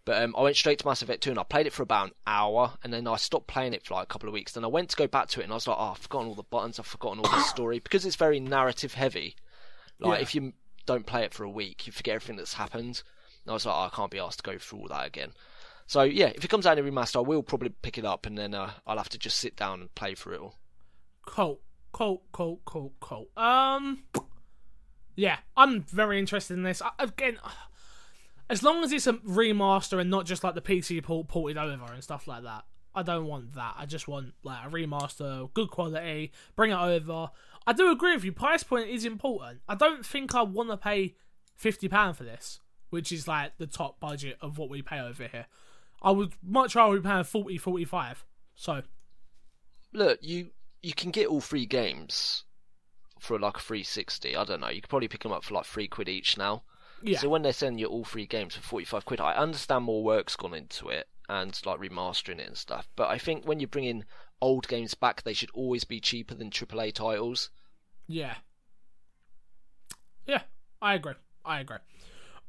But um, I went straight to Mass Effect 2 and I played it for about an hour and then I stopped playing it for like a couple of weeks. Then I went to go back to it and I was like, oh, I've forgotten all the buttons, I've forgotten all the story. Because it's very narrative heavy. Like, Yeah. if you don't play it for a week, you forget everything that's happened. And I was like, oh, I can't be asked to go through all that again. So, yeah, if it comes out in a remaster, I will probably pick it up and then uh, I'll have to just sit down and play through it all. Cool, cool, cool, cool, cool. Um, yeah, I'm very interested in this. I, again, as long as it's a remaster and not just like the PC port ported over and stuff like that, I don't want that. I just want like a remaster, good quality, bring it over. I do agree with you. Price point is important. I don't think I want to pay fifty pound for this, which is like the top budget of what we pay over here. I would much rather be paying 40, 45. So Look, you you can get all three games for like a 360. I don't know. You could probably pick them up for like three quid each now. yeah, So when they're selling you all three games for 45 quid, I understand more work's gone into it and like remastering it and stuff. But I think when you bring in old games back, they should always be cheaper than AAA titles. Yeah. Yeah, I agree. I agree.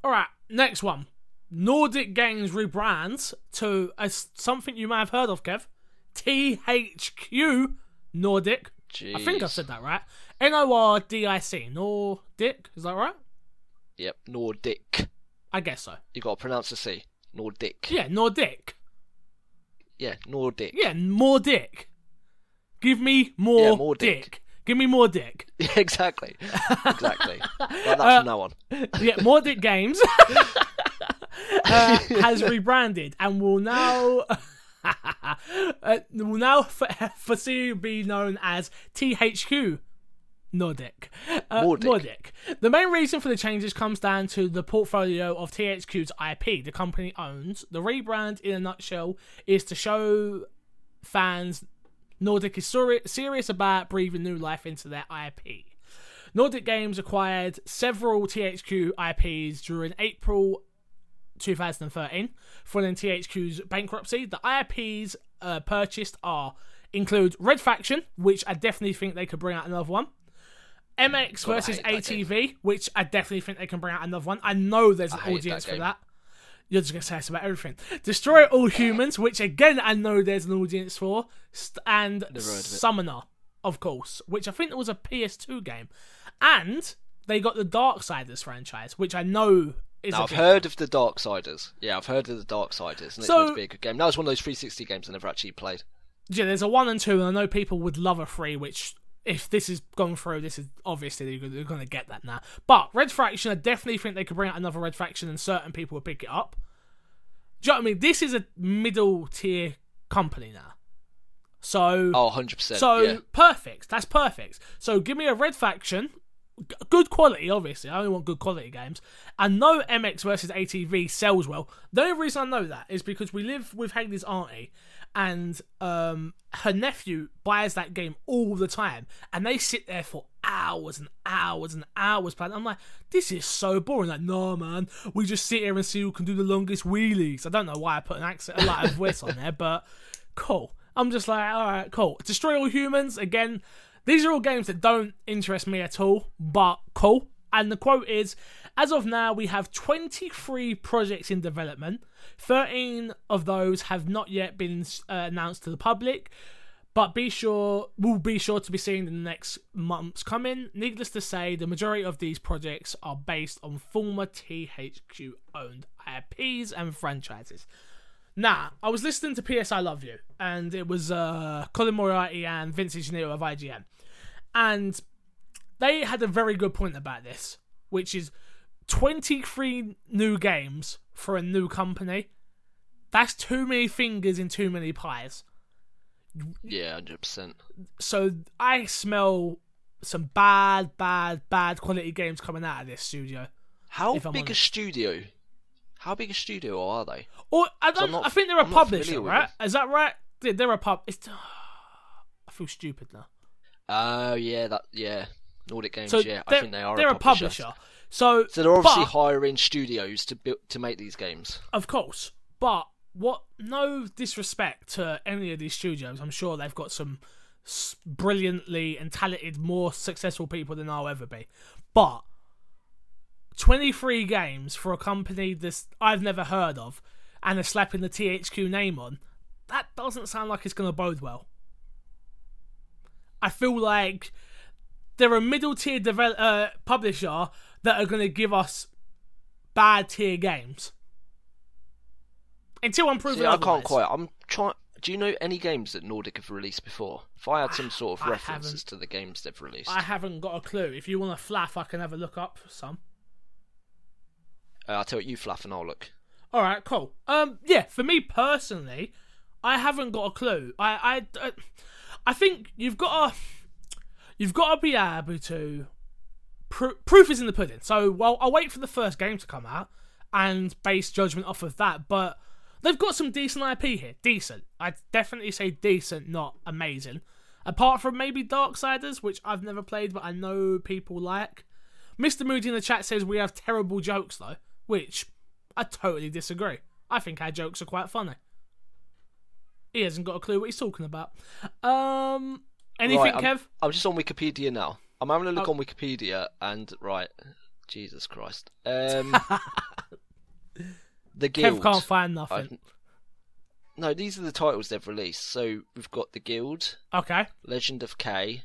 All right, next one. Nordic Games rebrands to a, something you may have heard of, Kev. THQ Nordic. Jeez. I think I said that right. N O R D I C. Nordic. Is that right? Yep, Nordic. I guess so. You got to pronounce the C. Nordic. Yeah, Nordic. Yeah, Nordic. Yeah, more dick. Give me more, Yeah, more dick. dick. Give me more dick. Exactly. Exactly. like that Uh, from now on. yeah, More Dick Games uh, has rebranded and will now uh, will now for, foreseeably be known as THQ Nordic. Uh, Nordic. The main reason for the changes comes down to the portfolio of THQ's IP the company owns. The rebrand, in a nutshell, is to show fans Nordic is seri- serious about breathing new life into their IP. Nordic Games acquired several THQ IPs during April 2013, following THQ's bankruptcy. The IPs uh, purchased are include Red Faction, which I definitely think they could bring out another one. MX versus game. ATV, which I definitely think they can bring out another one. I know there's an hate that audience for that. You're just gonna say it's about everything. Destroy all humans, which again I know there's an audience for, and of. Summoner, of course, which I think was a PS2 game, and they got the Dark Darksiders franchise, which I know is. Now, a I've heard of the Dark Darksiders. Yeah, I've heard of the Darksiders, and it's So- meant to be a good game. That was one of those 360 games I never actually played. yeah, there's a one and two, and I know people would love a three, which if this is gone through, this is obviously they're going to get that now. But Red Faction, I definitely think they could bring out another Red Faction, and certain people would pick it up. Do you know what I mean? This is a middle tier company now, so Oh, 100%. so yeah. perfect. That's perfect. So give me a Red Faction, g- good quality. Obviously, I only want good quality games. And no MX versus ATV sells well. The only reason I know that is because we live with Haley's auntie, and um, her nephew buys that game all the time, and they sit there for hours and hours and hours playing. I'm like, this is so boring. Like, no, man, we just sit here and see who can do the longest wheelies. I don't know why I put an accent, a lot of voice on there, but cool. I'm just like, all right, cool. Destroy all humans again. These are all games that don't interest me at all, but cool. And the quote is As of now, we have 23 projects in development. 13 of those have not yet been uh, announced to the public, but be sure will be sure to be seen in the next months coming. Needless to say, the majority of these projects are based on former THQ owned IPs and franchises. Now, I was listening to PS I Love You, and it was uh, Colin Moriarty and Vincent Gennaro of IGN. And they had a very good point about this, which is 23 new games for a new company. That's too many fingers in too many pies. Yeah, hundred percent. So I smell some bad, bad, bad quality games coming out of this studio. How big a studio? How big a studio are they? Or I don't. not- I think they're a I'm publisher, right? Is that right? Yeah, they're a pub. It's. I feel stupid now. Oh yeah, that yeah. Nordic Games, So yeah. I think they are they're a publisher. publisher. So, So they're obviously but- hiring studios to build to make these games. Of course, but what? No disrespect to any of these studios. I'm sure they've got some brilliantly and talented, more successful people than I'll ever be. But 23 games for a company this I've never heard of, and they're slapping the THQ name on. That doesn't sound like it's going to bode well. I feel like they're a middle tier devel- uh, publisher that are going to give us bad tier games. Until I'm proven See, I can't quite. I'm trying. Do you know any games that Nordic have released before? If I had some sort of I references to the games they've released, I haven't got a clue. If you want a flaff, I can have a look up some. uh, I'll tell you, Flaff, and I'll look. All right, cool. Um, yeah, for me personally, I haven't got a clue. I, I, uh, I think you've got to, you've got to be able to. Pro- proof is in the pudding. So, well, I'll wait for the first game to come out and base judgment off of that. But they've got some decent IP here. Decent. I'd definitely say decent, not amazing. Apart from maybe Darksiders, which I've never played, but I know people like. Mr. Moody in the chat says we have terrible jokes though, which I totally disagree. I think our jokes are quite funny. He hasn't got a clue what he's talking about. Um, anything, right, I'm, Kev? I'm just on Wikipedia now. I'm having a look Oh. on Wikipedia, and right, Jesus Christ. Um, the Guild. Kev can't find nothing. I've- No, these are the titles they've released. So we've got the Guild, Okay. Legend of Kay,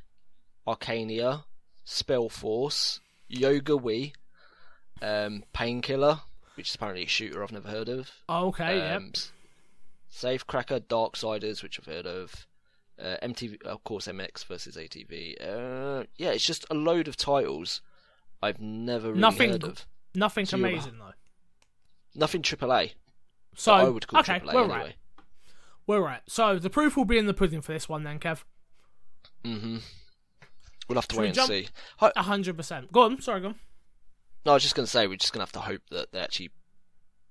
Arcania, Spellforce, Yoga We, um, Painkiller, which is apparently a shooter I've never heard of. Okay. yep. um, s- Safecracker, Darksiders, which I've heard of. Uh, MTV, of course, MX versus ATV. Uh, yeah, it's just a load of titles I've never really Nothing heard of. Nothing so amazing though. Nothing AAA. So I would call okay, AAA we're anyway. right. We're right. So the proof will be in the pudding for this one then, Kev. hmm We'll have to Should wait and jump- see. Hundred percent. Go on. Sorry, go on. No, I was just going to say we're just going to have to hope that they actually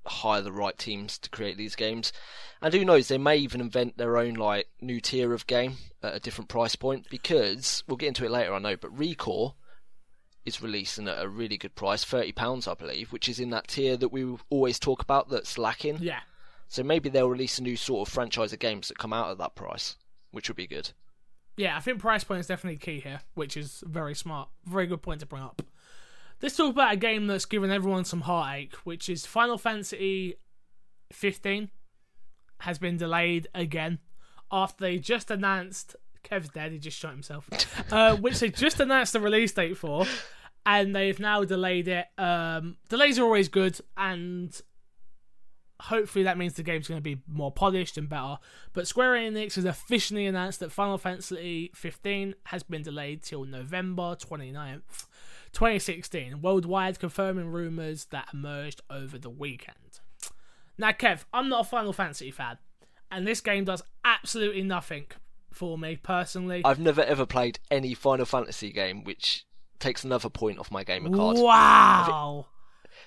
hire the right teams to create these games. And who knows, they may even invent their own like new tier of game at a different price point because we'll get into it later, I know. But Recore is releasing at a really good price, thirty pounds, I believe, which is in that tier that we always talk about that's lacking. Yeah. So maybe they'll release a new sort of franchise of games that come out at that price, which would be good. Yeah, I think price point is definitely key here, which is very smart. Very good point to bring up. Let's talk about a game that's given everyone some heartache, which is Final Fantasy 15 has been delayed again after they just announced Kev's dead, he just shot himself. uh, which they just announced the release date for, and they've now delayed it. Um, delays are always good, and hopefully that means the game's going to be more polished and better. But Square Enix has officially announced that Final Fantasy 15 has been delayed till November 29th, 2016, worldwide, confirming rumours that emerged over the weekend. Now, Kev, I'm not a Final Fantasy fan, and this game does absolutely nothing for me personally. I've never ever played any Final Fantasy game, which takes another point off my gamer card. Wow!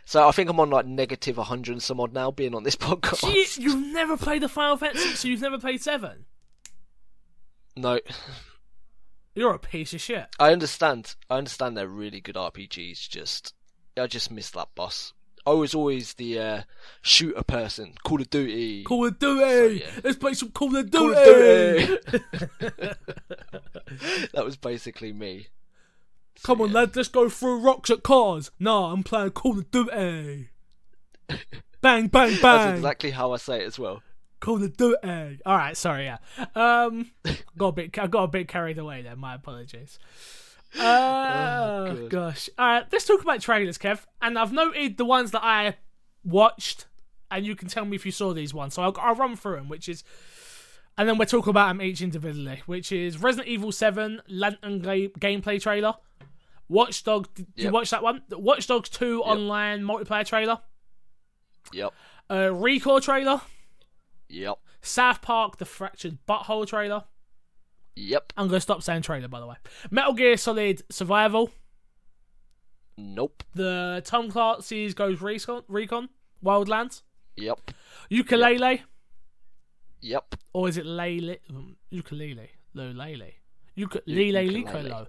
So I think I'm on like negative 100 and some odd now being on this podcast. Jeez, you've never played the Final Fantasy, so you've never played 7? No, You're a piece of shit. I understand. I understand they're really good RPGs. Just I just miss that boss. I was always the uh, shooter person. Call of Duty. Call of Duty! yeah. Let's play some Call of Duty! Call of Duty. that was basically me. Come on, yeah. lad, let's go through rocks at cars. Nah, I'm playing Call of Duty. bang, bang, bang. That's exactly how I say it as well. Call of Duty. All right, sorry, yeah. Um, got a bit, I got a bit carried away there. My apologies. Oh, gosh. All right, let's talk about trailers, Kev. And I've noted the ones that I watched, and you can tell me if you saw these ones. So I'll, I'll run through them, which is, and then we'll talk about them each individually. Which is Resident Evil Seven Lantern ga- gameplay trailer. Watch Dogs. Did you watch that one? Watch Dogs Two online multiplayer trailer. Yep. Uh, Recore trailer. Yep. South Park: The Fractured But Whole trailer. Yep. I'm going to stop saying trailer, by the way. Metal Gear Solid Survival. Nope. The Tom Clancy's Ghost Recon, Recon Wildlands. Yep. Yooka-Laylee. Yep. Or is it Lele? um, Ukulele. Lulele. Ukulele. ukulele. Lo.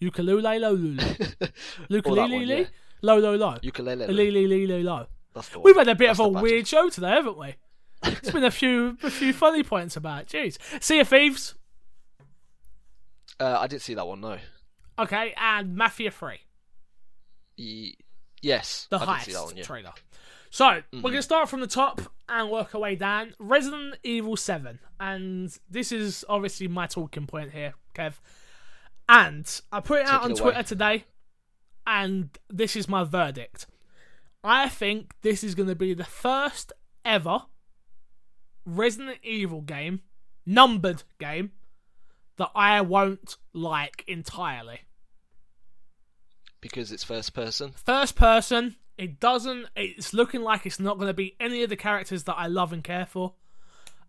Ukulele. Lo. Lulu. Or that. Ukulele. Lo. Lo. Lo. Ukulele. Ukulele. Lo. That's the one. We've had a bit That's of a weird show today, haven't we? It's been a few a few funny points about it. Jeez. Sea of Thieves. Uh, I didn't see that one. No. Okay, and Mafia 3. Ye- yes. The I see heist one. Yeah. trailer. So, we're going to start from the top and work our way down. Resident Evil 7. And this is obviously my talking point here, Kev. And I put it out on it. Twitter today, and this is my verdict. I think this is going to be the first ever Resident Evil game, numbered game, that I won't like entirely. Because it's first person. First person, it doesn't. It's looking like it's not going to be any of the characters that I love and care for.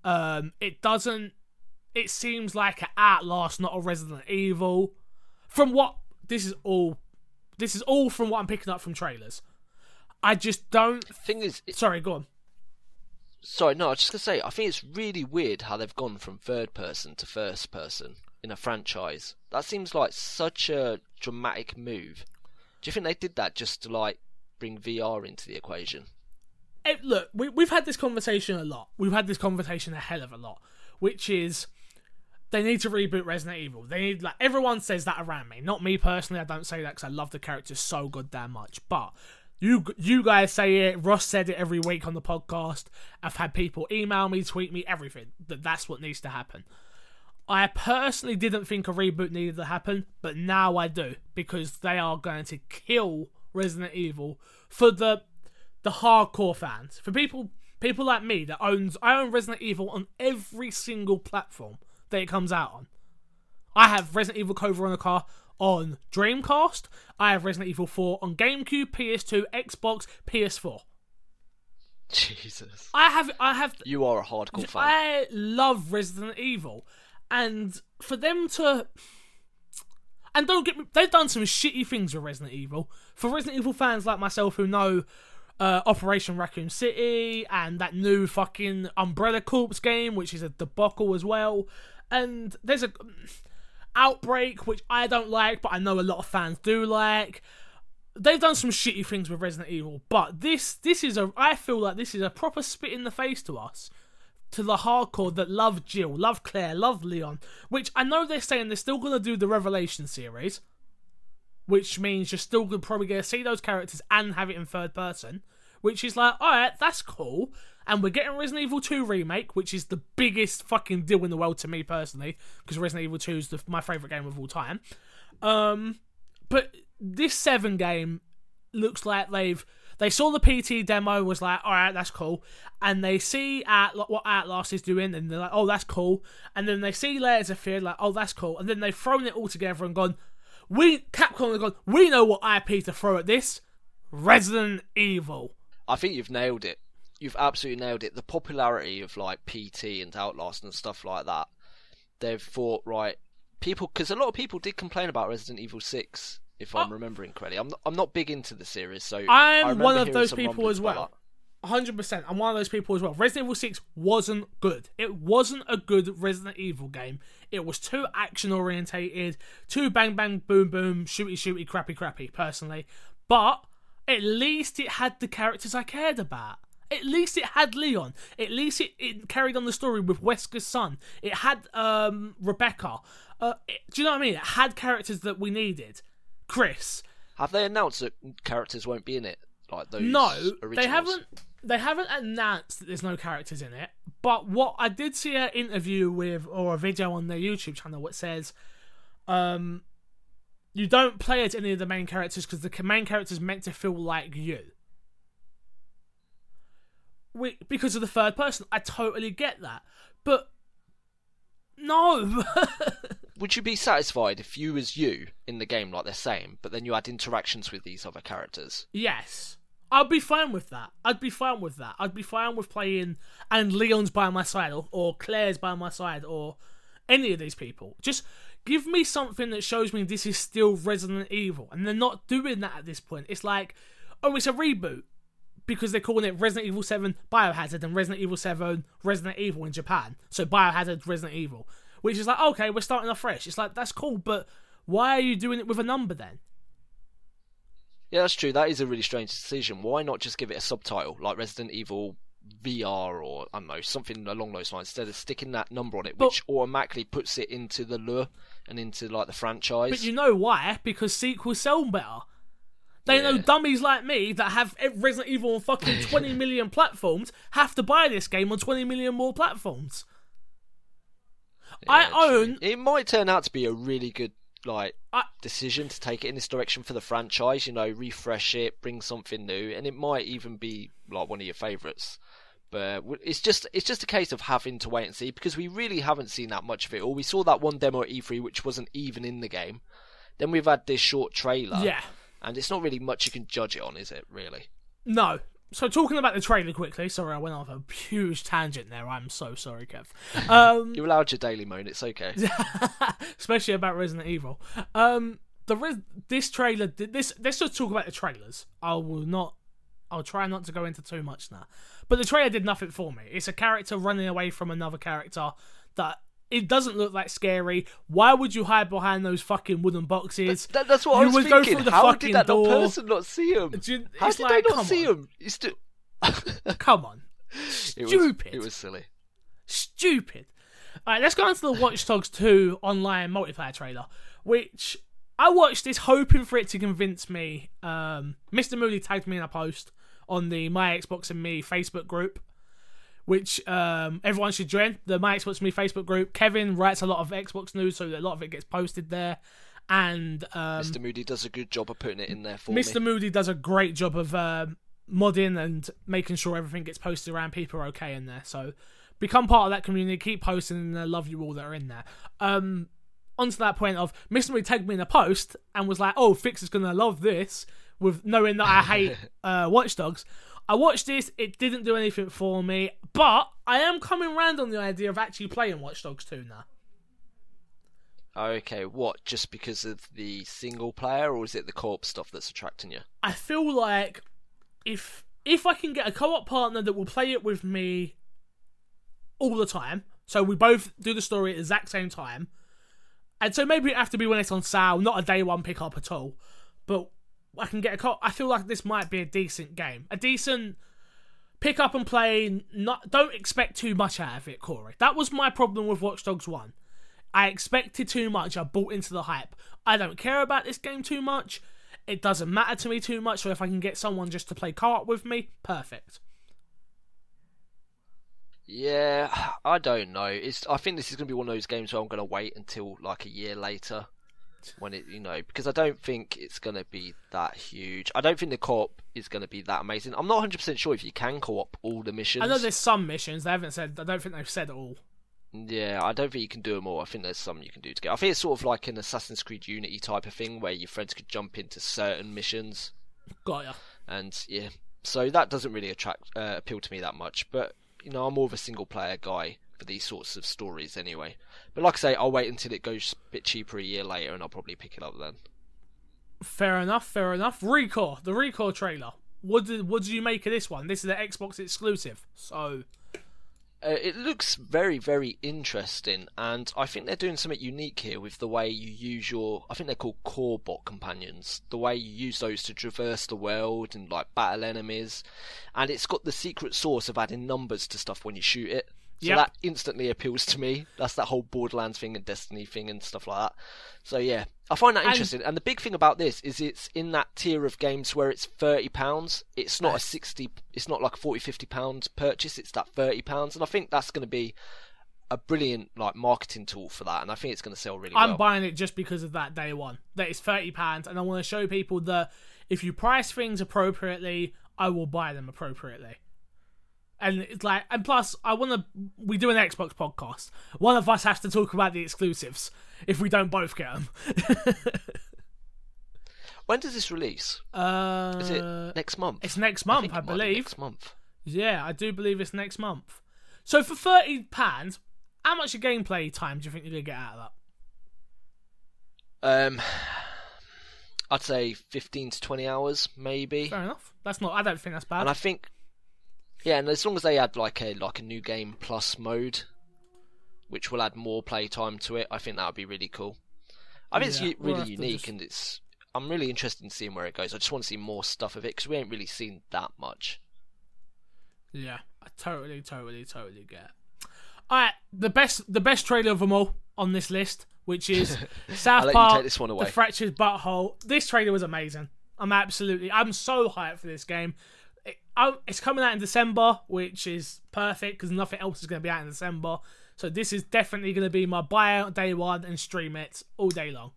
Um, it doesn't. It seems like an Outlast, not a Resident Evil. From what this is all, this is all from what I'm picking up from trailers. I just don't. Thing is, it, Sorry, go on. Sorry, no, I was just gonna say, I think it's really weird how they've gone from third person to first person in a franchise. That seems like such a dramatic move. Do you think they did that just to like bring VR into the equation? it, look, we, we've had this conversation a lot. We've had this conversation a hell of a lot, which is they need to reboot Resident Evil. They need like everyone says that around me. Not me personally. I don't say that because I love the characters so goddamn much. But you you guys say it. Ross said it every week on the podcast. I've had people email me, tweet me, everything that that's what needs to happen. I personally didn't think a reboot needed to happen, but now I do because they are going to kill Resident Evil for the the hardcore fans, for people people like me that owns I own Resident Evil on every single platform that it comes out on. I have Resident Evil Code Veronica on Dreamcast. I have Resident Evil 4 on GameCube, PS2, Xbox, PS4. Jesus, I have I have you are a hardcore fan. I love Resident Evil, and for them to, and don't get me, they've done some shitty things with Resident Evil. For Resident Evil fans like myself who know uh, Operation Raccoon City and that new fucking Umbrella Corps game, which is a debacle as well, and there's a Outbreak, which I don't like, but I know a lot of fans do like they've done some shitty things with Resident Evil, but this this is a I feel like this is a proper spit in the face to us. To the hardcore that love Jill, love Claire, love Leon, which I know they're saying they're still gonna do the Revelation series, which means you're still gonna probably gonna see those characters and have it in third person, which is like, alright, that's cool. And we're getting Resident Evil 2 remake, which is the biggest fucking deal in the world to me personally, because Resident Evil 2 is the, my favorite game of all time. Um, but this seven game looks like they've they saw the PT demo was like, all right, that's cool, and they see at what Outlast is doing, and they're like, oh, that's cool, and then they see Layers of Fear, like, oh, that's cool, and then they've thrown it all together and gone, we Capcom have gone, we know what IP to throw at this, Resident Evil. I think you've nailed it. You've absolutely nailed it. The popularity of like PT and Outlast and stuff like that. They've thought right, people because a lot of people did complain about Resident Evil Six, if I'm Oh. remembering correctly. I'm not, I'm not big into the series, so I'm one of those people as well. hundred percent. I'm one of those people as well. Resident Evil Six wasn't good. It wasn't a good Resident Evil game. It was too action orientated, too bang bang boom boom, shooty shooty, crappy crappy. Personally, but at least it had the characters I cared about. At least it had Leon. At least it, it carried on the story with Wesker's son. It had um, Rebecca. Uh, it- do you know what I mean? It had characters that we needed. Chris, Have they announced that characters won't be in it? Like those no, originals? they haven't. They haven't announced that there's no characters in it. But what I did see an interview with or a video on their YouTube channel which says, um, you don't play as any of the main characters because the main character's meant to feel like you. We, because of the third person, I totally get that, but no. Would you be satisfied if you was you in the game, like they're saying, but then you had interactions with these other characters? Yes. I'd be fine with that. I'd be fine with that. I'd be fine with playing and Leon's by my side or, or Claire's by my side or any of these people. Just give me something that shows me this is still Resident Evil, and they're not doing that at this point. It's like, oh, it's a reboot because they're calling it Resident Evil 7 Biohazard and Resident Evil 7 Resident Evil in Japan. So Biohazard Resident Evil, which is like, okay, we're starting afresh. It's like that's cool, but why are you doing it with a number then? Yeah, that's true. That is a really strange decision. Why not just give it a subtitle like Resident Evil VR or I don't know something along those lines instead of sticking that number on it, But- which automatically puts it into the lure and into like the franchise. But you know why? Because sequels sell better. They know dummies like me that have Resident Evil on fucking 20 million platforms have to buy this game on 20 million more platforms. I Yeah, true. own. It might turn out to be a really good like I- decision to take it in this direction for the franchise. You know, refresh it, bring something new, and it might even be like one of your favourites. But it's just it's just a case of having to wait and see because we really haven't seen that much of it. Or we saw that one demo at E3 which wasn't even in the game. Then we've had this short trailer, Yeah. And it's not really much you can judge it on, is it? Really? No. So talking about the trailer quickly. Sorry, I went off a huge tangent there. I'm so sorry, Kev. Um, You're allowed your daily moan. It's okay. especially about Resident Evil. Um, the Res- this trailer, did this let's just talk about the trailers. I will not. I'll try not to go into too much now. But the trailer did nothing for me. It's a character running away from another character that it doesn't look that scary. Why would you hide behind those fucking wooden boxes? That, that's what You I was would go thinking. through the How fucking did that door. person not see him? You- How did like, they not see on. him? He's still. Come on, It Stupid. Was, it was silly. stupid. All right, let's go on to the Watch Dogs 2 online multiplayer trailer, which I watched this hoping for it to convince me. Um, Mr. Moody tagged me in a post on the My Xbox and Me Facebook group, which um, everyone should join. The My Xbox Me Facebook group. Kevin writes a lot of Xbox news, so a lot of it gets posted there. And um, Mr. Moody does a good job of putting it in there for me. Mr. me. Moody does a great job of um modding and making sure everything gets posted around. People are okay in there, so become part of that community. Keep posting, and I love you all that are in there. Um, onto that point of Mr. Moody tagged me in a post and was like, "Oh, Fix is gonna love this," with knowing that I hate uh, Watch Dogs. I watched this; it didn't do anything for me, but I am coming round on the idea of actually playing Watch Dogs 2 now. Okay, what? Just because of the single player, or is it the co-op stuff that's attracting you? I feel like if if I can get a co-op partner that will play it with me all the time, so we both do the story at the exact same time, and so maybe it have to be when it's on sale, not a day one pickup at all, but I can get a co- I feel like this might be a decent game, a decent pick up and play. Not don't expect too much out of it, Corey. That was my problem with Watch Dogs One. I expected too much. I bought into the hype. I don't care about this game too much. It doesn't matter to me too much. So if I can get someone just to play co-op with me, perfect. Yeah, I don't know. It's. I think this is going to be one of those games where I'm going to wait until like a year later, when it, you know, because I don't think it's going to be that huge. I don't think the co-op is going to be that amazing. I'm not 100 percent sure if you can co-op all the missions. I know there's some missions they haven't said. I don't think they've said all. Yeah, I don't think you can do them all. I think there's some you can do together. I think it's sort of like an Assassin's Creed Unity type of thing where your friends could jump into certain missions, Got ya. and yeah, so that doesn't really attract uh, appeal to me that much. But you know, I'm more of a single player guy for these sorts of stories anyway. But like I say, I'll wait until it goes a bit cheaper a year later, and I'll probably pick it up then. Fair enough. Fair enough. Recore, the Recore trailer. What did what did you make of this one? This is an Xbox exclusive. So Uh, it looks very, very interesting, and I think they're doing something unique here with the way you use your. I think they're called core bot companions. The way you use those to traverse the world and like battle enemies, and it's got the secret sauce of adding numbers to stuff when you shoot it. So Yep. that instantly appeals to me. That's that whole Borderlands thing and Destiny thing and stuff like that. So yeah, I find that interesting. And the big thing about this is it's in that tier of games where it's thirty pounds. It's not a sixty. It's not like a 40 50 pound purchase. It's that thirty pounds, and I think that's going to be a brilliant like marketing tool for that. And I think it's going to sell really well. I'm well. buying it just because of that day one. That is thirty pounds, and I want to show people that if you price things appropriately, I will buy them appropriately. And it's like, and plus, I want to. We do an Xbox podcast. One of us has to talk about the exclusives if we don't both get them. when does this release? uh, Is it next month? it's next month, I, it might be believe. Next month. Yeah, I do believe it's next month. So for thirty pounds, how much of gameplay time do you think you're gonna get out of that? Um, I'd say 15 to 20 hours, maybe. Fair enough. That's not. I don't think that's bad. And I think, yeah, and as long as they add like a like a new game plus mode, which will add more playtime to it, I think that would be really cool. I think Yeah, it's u- we'll really unique, just- and it's. I'm really interested in seeing where it goes. I just want to see more stuff of it because we ain't really seen that much. Yeah, I totally, totally, totally get. All right, the best, the best trailer of them all on this list, which is South I'll let you Park, this one away. the fractured butthole. This trailer was amazing. I'm absolutely, I'm so hyped for this game. It, it's coming out in December, which is perfect because nothing else is going to be out in December. So this is definitely going to be my buyout day one and stream it all day long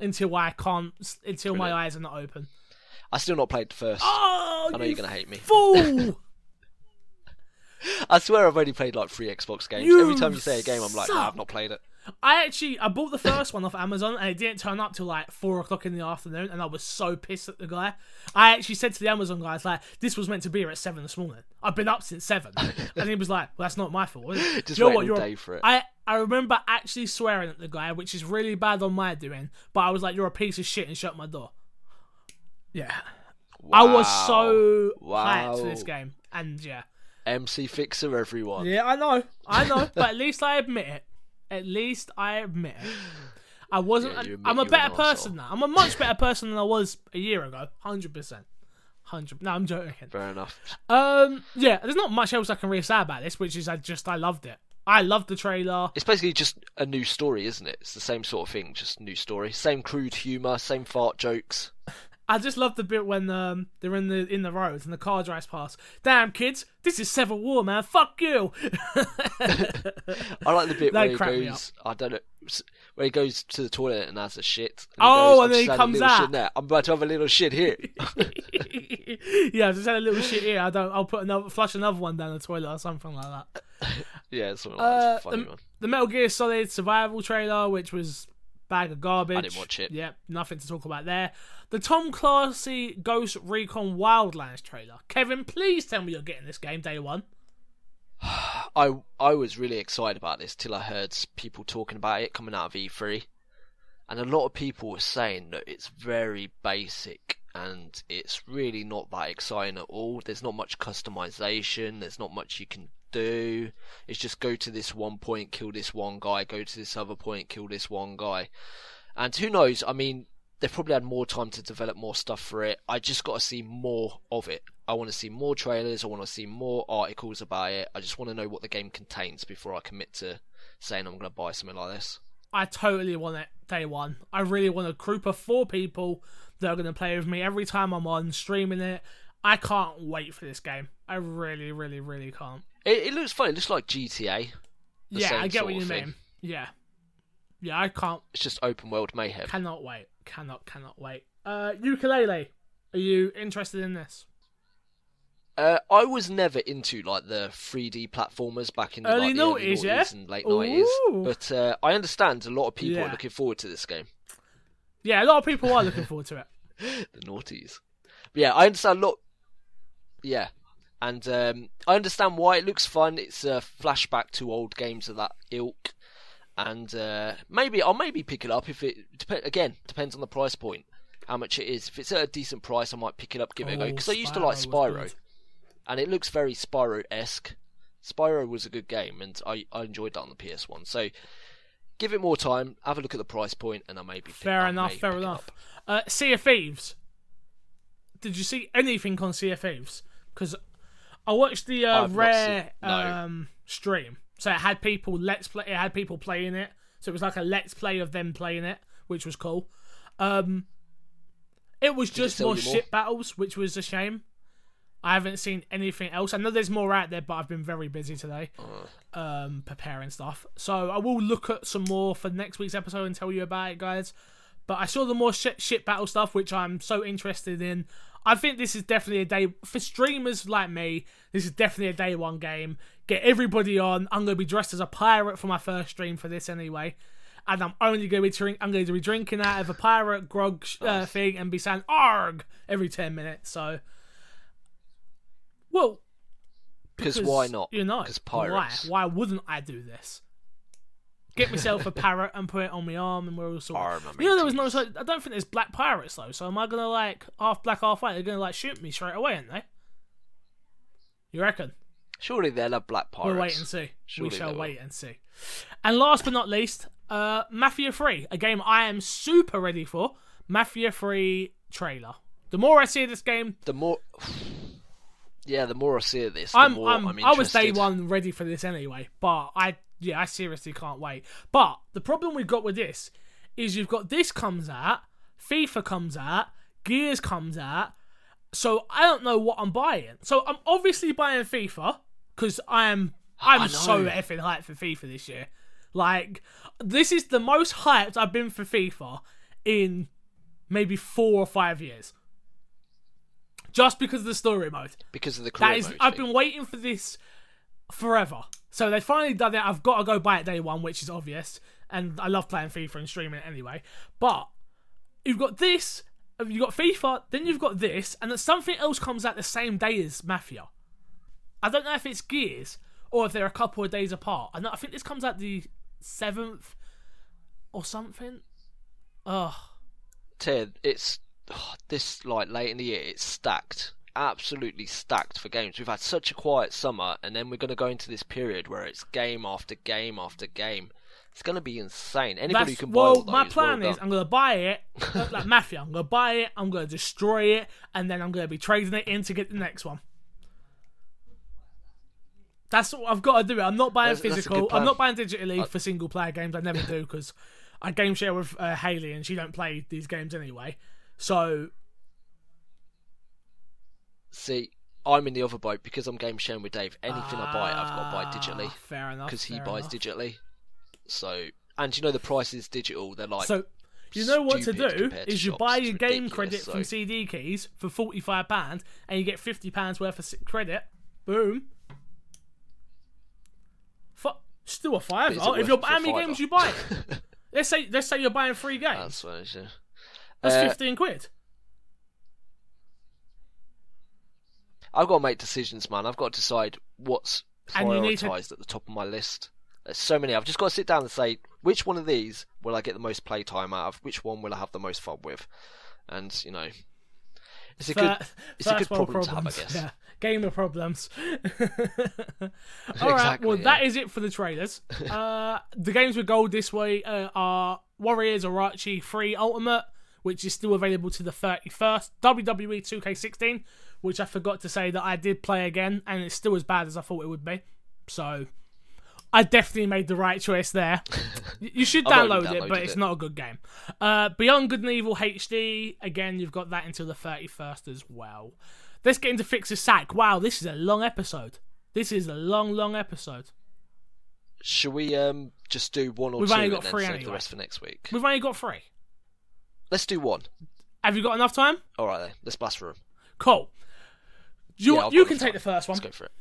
until I can't, until my eyes are not open. I still not played the first. Oh, I know you you're gonna hate me. fool! I swear I've only played like three Xbox games. You Every time you say a game, I'm like, nah. I've not played it. I actually I bought the first one off Amazon and it didn't turn up till like four o'clock in the afternoon and I was so pissed at the guy. I actually said to the Amazon guys like this was meant to be here at seven this morning. I've been up since seven, and he was like, "Well, that's not my fault." is it?" Just You know waiting what, you're- day for it. I I remember actually swearing at the guy, which is really bad on my doing. But I was like, "You're a piece of shit," and shut my door. Yeah, I was so wow. hyped for this game, and yeah, MC Fixer, everyone. yeah, I know, I know, but at least I admit it. At least I admit it. I wasn't. Yeah, admit I'm a better person now. I'm a much better person than I was a year ago. Hundred percent. Hundred. No, I'm joking. Fair enough. Um, yeah, there's not much else I can really say about this, which is I just I loved it. I loved the trailer. It's basically just a new story, isn't it? It's the same sort of thing, just new story. Same crude humour, same fart jokes. I just love the bit when um they're in the in the roads and the car drives past. Damn kids, this is Civil War, man. Fuck you. I like the bit That where he goes, I don't know, where he goes to the toilet and has a shit. And Oh, and then he just had a comes out. I'm about to have a little shit here. yeah, I just had a little shit here. I don't. I'll put another flush another one down the toilet or something like that. yeah, something like Uh, that. It's a funny the, one. the Metal Gear Solid survival trailer, which was bag of garbage. I didn't watch it. Yep, nothing to talk about there. The Tom Clancy Ghost Recon Wildlands trailer. Kevin, please tell me you're getting this game day one. I I was really excited about this till I heard people talking about it coming out of E3, and a lot of people were saying that it's very basic and it's really not that exciting at all. There's not much customization. There's not much you can do. is just go to this one point, kill this one guy. Go to this other point, kill this one guy. And who knows? I mean, they've probably had more time to develop more stuff for it. I just got to see more of it. I want to see more trailers. I want to see more articles about it. I just want to know what the game contains before I commit to saying I'm going to buy something like this. I totally want it day one. I really want a group of four people that are going to play with me every time I'm on streaming it. I can't wait for this game. I really, really, really can't. It, it looks fun. It looks like GTA. Yeah, I get what you thing. mean. Yeah, yeah, I can't. It's just open world mayhem. Cannot wait. Cannot, cannot wait. Uh, Yooka-Laylee. Are you interested in this? Uh, I was never into like the 3D platformers back in the, Early like, the early noughties, yeah? and late nineties, but uh, I understand a lot of people Yeah. are looking forward to this game. Yeah, a lot of people are looking forward to it. the naughties. But yeah, I understand a lot. Yeah, and um, I understand why it looks fun. It's a flashback to old games of that ilk, and uh, maybe I'll maybe pick it up if it dep- again depends on the price point, how much it is. If it's at a decent price, I might pick it up, give it a go Oh, because I used to like Spyro was Spyro, good. and it looks very Spyro esque. Spyro was a good game, and I, I enjoyed that on the PS One. So. Give it more time. Have a look at the price point, and I maybe pick- Fair I'll enough, fair enough. Uh, sea of Thieves. Did you see anything on Sea of Thieves? Because I watched the uh, rare seen- no. um, stream, so it had people let's play. It had people playing it, so it was like a let's play of them playing it, which was cool. Um, it was just more you more? ship battles, which was a shame. I haven't seen anything else. I know there's more out there, but I've been very busy today, um, preparing stuff. So I will look at some more for next week's episode and tell you about it, guys. But I saw the more shit, shit battle stuff, which I'm so interested in. I think this is definitely a day for streamers like me. This is definitely a day one game. Get everybody on. I'm gonna be dressed as a pirate for my first stream for this anyway, and I'm only gonna be drink. I'm going to be drinking out of a pirate grog uh, thing and be saying "arg" every ten minutes. So, well, Because why not? You know, Because pirates. Why? Why wouldn't I do this? Get myself a parrot and put it on my arm, and we're all sort. Of, I you know, there was no. So, I don't think there's black pirates though. So am I gonna like half black, half white? They're gonna like shoot me straight away, aren't they? You reckon? Surely they'll have black pirates. We'll wait and see. Surely we shall wait and see. And last but not least, uh, Mafia 3, a game I am super ready for. Mafia 3 trailer. The more I see this game, The more, yeah, the more I see of this, the I'm, more I'm, I'm, I was day one ready for this anyway. But I, yeah, I seriously can't wait. But the problem we've got with this is you've got this comes out, FIFA comes out, Gears comes out. So I don't know what I'm buying. So I'm obviously buying FIFA because I am I'm so effing hyped for FIFA this year. Like this is the most hyped I've been for FIFA in maybe four or five years. Just because of the story mode. because of the career That is, mode I've thing. been waiting for this forever. So they finally done it. I've got to go buy it day one, which is obvious. And I love playing FIFA and streaming it anyway. But you've got this, uh, you've got FIFA, then you've got this, and then something else comes out the same day as Mafia. I don't know if it's Gears or if they're a couple of days apart. I know I think this comes out the seventh or something. Ugh. Ted, it's oh, this like late in the year. It's stacked, absolutely stacked for games. We've had such a quiet summer, and then we're going to go into this period where it's game after game after game. It's going to be insane. Anybody That's, who can buy well, those. my plan well is. I'm gonna buy it like Mafia. I'm gonna buy it. I'm gonna destroy it, and then I'm gonna be trading it in to get the next one. That's what I've got to do. I'm not buying That's- that's physical. I'm not buying digitally for single player games. I never do because I game share with uh, Haley, and she don't play these games anyway. So See, I'm in the other boat because I'm game sharing with Dave. Anything I buy, I've got to buy digitally ah, Fair enough. because he buys enough. digitally. So, and you know the prices digital. They're like So you know what to do to is you shops. buy your game credit so- from CD keys for forty five pounds, and you get fifty pounds worth of credit. Boom. Still a five. Is if you're how many games you buy? let's say let's say you're buying three games. That's it is. That's Uh, fifteen quid. I've got to make decisions, man. I've got to decide what's need to- at the top of my list. There's so many. I've just got to sit down and say which one of these will I get the most playtime out of? Which one will I have the most fun with? And you know, it's a good, it's a good problem to have, I problems. guess. Yeah, gamer problems. All right, Exactly, well yeah. that is it for the trailers. uh, the games with gold this week uh, are Warriors Orochi 3 Ultimate, which is still available to the 31st. WWE 2K16, which I forgot to say that I did play again, and it's still as bad as I thought it would be. So. I definitely made the right choice there. You should download it, but it's it. not a good game. Uh, Beyond Good and Evil HD, again, you've got that until the 31st as well. Let's get into Fix a Sack. Wow, this is a long episode. This is a long, long episode. Should we um just do one or We've two only and got then three save anyway. the rest for next week? We've only got three. Let's do one. Have you got enough time? All right, then. Let's blast through 'em. Cool. You, Yeah, you can take the first one. Let's go for it.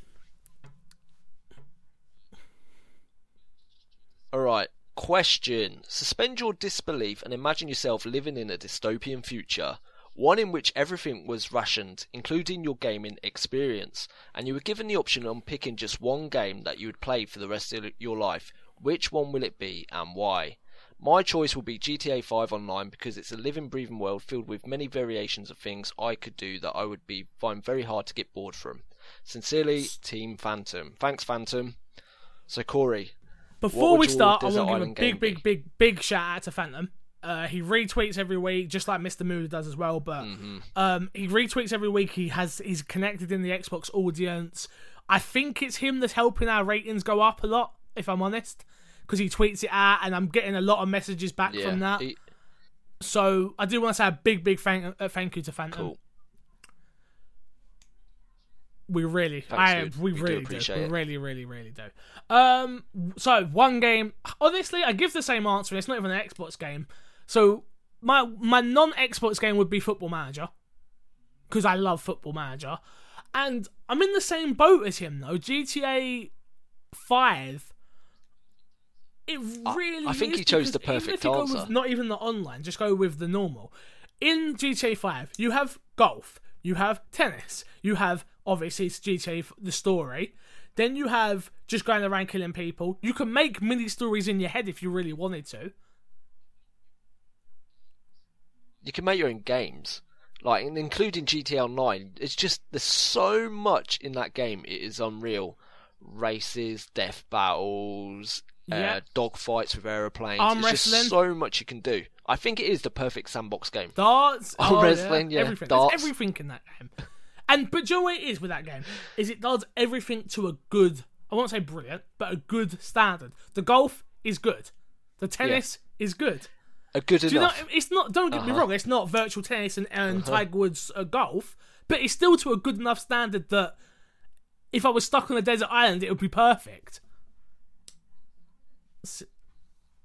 All right. Question. Suspend your disbelief and imagine yourself living in a dystopian future, one in which everything was rationed, including your gaming experience, and you were given the option on picking just one game that you would play for the rest of your life. Which one will it be and why? My choice will be GTA 5 Online because it's a living, breathing world filled with many variations of things I could do that I would be find very hard to get bored from. Sincerely, Team Phantom. Thanks, Phantom. So, Corey, Before we start, I want to give a big, big, big, big shout out to Phantom. Uh, he retweets every week, just like Mr. Mood does as well. But Mm-hmm. um, he retweets every week. He has he's connected in the Xbox audience. I think it's him that's helping our ratings go up a lot. If I'm honest, because he tweets it out, and I'm getting a lot of messages back yeah, from that. he- So I do want to say a big, big thank uh, thank you to Phantom. cool. We really, Thanks, I, we We really do. appreciate We really, really, really do. Um, so one game. Honestly, I give the same answer. It's not even an Xbox game. So my my non Xbox game would be Football Manager because I love Football Manager, and I'm in the same boat as him though. GTA Five. It really. I think is he chose the even perfect if you go with answer. not even the online, just go with the normal. In GTA 5, you have golf, you have tennis, you have obviously it's GTA the story. Then you have just going around killing people. You can make mini stories in your head if you really wanted to. You can make your own games, like including GTA Online. It's just there's so much in that game. It is unreal. Races, death battles, Yeah. uh, dog fights with aeroplanes. Arm it's wrestling. just so much you can do. I think it is the perfect sandbox game. Darts, Oh, oh, wrestling, yeah, everything. darts. There's everything in that game. And but do you know what it is with that game? Is it does everything to a good I won't say brilliant, but a good standard. The golf is good. The tennis is good. A good Do you know? enough. It's not. Don't get me Uh-huh. wrong. It's not virtual tennis and, and Tiger Woods uh, golf, but it's still to a good enough standard that if I was stuck on a desert island, it would be perfect. S-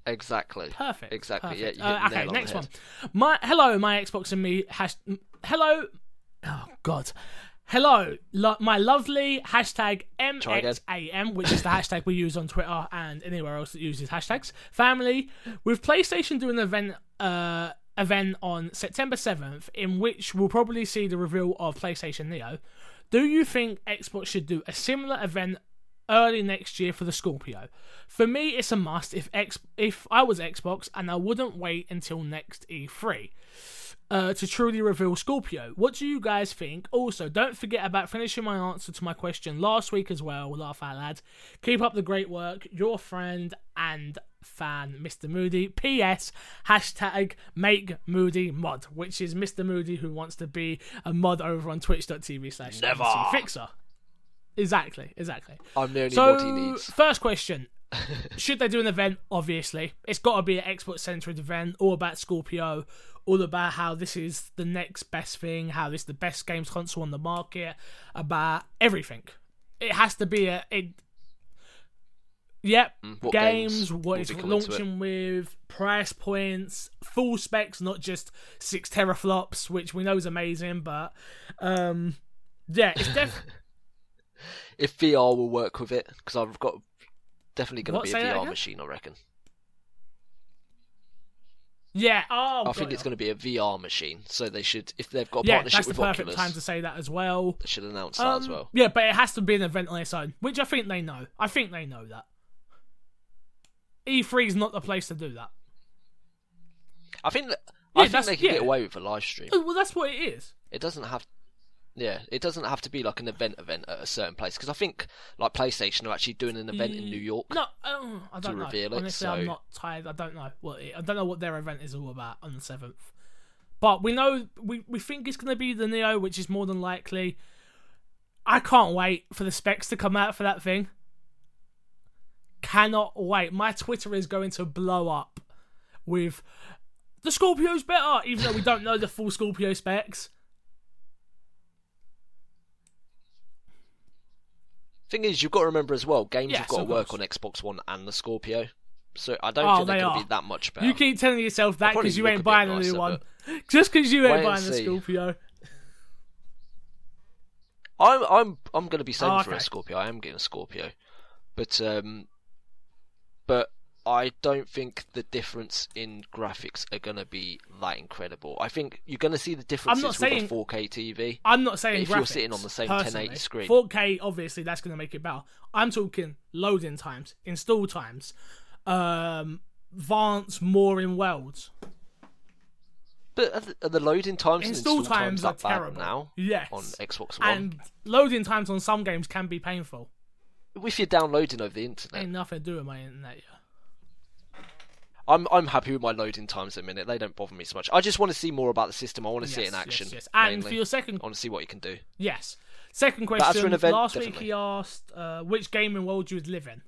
Exactly. Perfect. Exactly. perfect. Yeah. You Uh, okay. on Next one. My hello, my Xbox and me. Hash, hello. Oh God. Hello, lo- my lovely hashtag. MXAM, which is the hashtag we use on Twitter and anywhere else that uses hashtags. Family, with PlayStation doing an event, uh, event on September 7th, in which we'll probably see the reveal of PlayStation Neo. Do you think Xbox should do a similar event early next year for the Scorpio? For me, it's a must. If X, if I was Xbox, and I wouldn't wait until next E3 uh, to truly reveal Scorpio. What do you guys think? Also, don't forget about finishing my answer to my question last week as well. Laugh out loud. Keep up the great work. Your friend and fan, Mr. Moody. P.S. Hashtag make Moody mod, which is Mr. Moody who wants to be a mod over on twitch.tv slash. Fixer. Exactly, exactly. I'm the only So, he needs. first question. Should they do an event? Obviously. It's got to be an Xbox centered event, all about Scorpio, all about how this is the next best thing, how this is the best games console on the market, about everything. It has to be a. It, yep. Mm, what games, games what it's to it? launching with, price points, full specs, not just six teraflops, which we know is amazing, but. um yeah, it's def- If VR will work with it, because I've got definitely going to be a VR machine. I reckon. yeah. Oh, I think got it's going to be a VR machine, so they should, if they've got a yeah, partnership that's the with perfect Oculus, time to say that as well. they should announce that as Um, well. Yeah, but it has to be an event on its own, which I think they know. I think they know that. E3 is not the place to do that. I think that, Yeah, I think that's- they can yeah. get away with a live stream. Oh, Well, that's what it is. It doesn't have, yeah, it doesn't have to be like an event event at a certain place because I think like PlayStation are actually doing an event in New York. No, um, I don't know. reveal it, Honestly, I'm not tired. I don't know what it, I don't know what their event is all about on the seventh. But we know we we think it's going to be the Neo, which is more than likely. I can't wait for the specs to come out for that thing. Cannot wait. My Twitter is going to blow up with the Scorpio's better, even though we don't know the full Scorpio specs. Thing is, you've got to remember as well, games have got to work course. on Xbox One and the Scorpio. So I don't Oh, think they're they going to be that much better. You keep telling yourself that because you ain't buying a nicer, new one. Just because you ain't buying the. Scorpio. I'm I'm I'm going to be saving Oh, for a. Scorpio. I am getting a Scorpio, but um, but I don't think the difference in graphics are going to be that incredible. I think you're going to see the differences not with saying- a 4K TV. I'm not saying If you're sitting on the same personally. 1080 screen. 4K, obviously, that's going to make it better. I'm talking loading times, install times, um, advance more in worlds. But are the, are the loading times and Install install times times are terrible. now Yes. on Xbox One? And loading times on some games can be painful. if you're downloading over the internet, Ain't nothing to do with my internet. Yeah. I'm I'm happy with my loading times at the minute. They don't bother me so much. I just want to see more about the system. I want to see it in action. Yes, yes. And mainly. for your second, I want to see what you can do. yes, second question. event, last week he asked uh, which gaming world you would live in,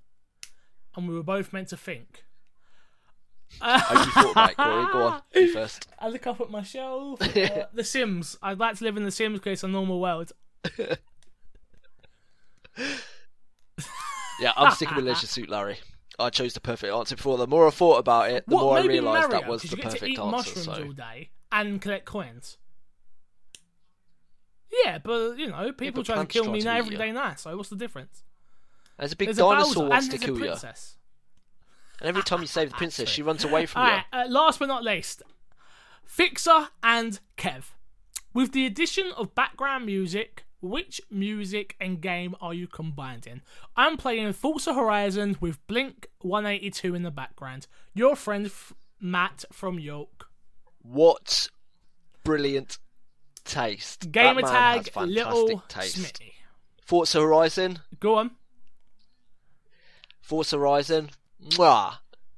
and we were both meant to think. How you thought about it, Corey? Go on, you first. I look up at my shelf. Uh, the Sims. I'd like to live in The Sims because it's a normal world. Yeah, I'm sticking with Leisure Suit Larry. I chose the perfect answer before. The more I thought about it, the what, more I realised that was the you get to perfect eat answer. mushrooms So all day and collect coins. Yeah, but you know, people but try to kill try me to now every you. day now. So what's the difference? there's a big There's a dinosaur and wants to a kill you, and every time you save the princess, she runs away from Alright, uh, last but not least, Fixer and Kev. With the addition of background music, which music and game are you combining? I'm playing Forza Horizon with Blink 182 in the background. Your friend F- Matt from York. What brilliant taste. Gamer tag Little taste. Smitty. Forza Horizon, Go on. Forza Horizon, mwah.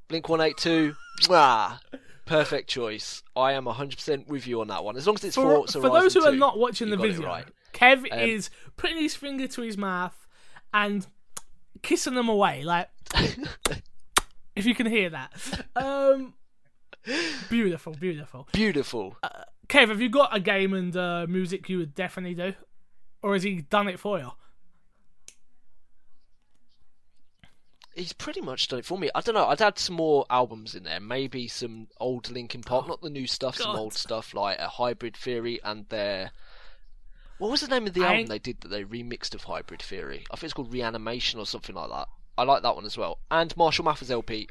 Blink 182, mwah. Perfect choice. I am 100% with you on that one. As long as it's For, Forza for Horizon For those who are not watching the video, right. Kev Um, is putting his finger to his mouth and kissing them away. Like, if you can hear that. Um, beautiful, beautiful. Beautiful. Kev, have you got a game and uh, music you would definitely do? Or has he done it for you? He's pretty much done it for me. I don't know. I'd add some more albums in there. Maybe some old Linkin Park, not the new stuff, some Oh, old stuff like a Hybrid Theory and their. What was the name of the I album they did that they remixed of Hybrid Theory? I think it's called Reanimation or something like that. I like that one as well. And Marshall Mathers LP.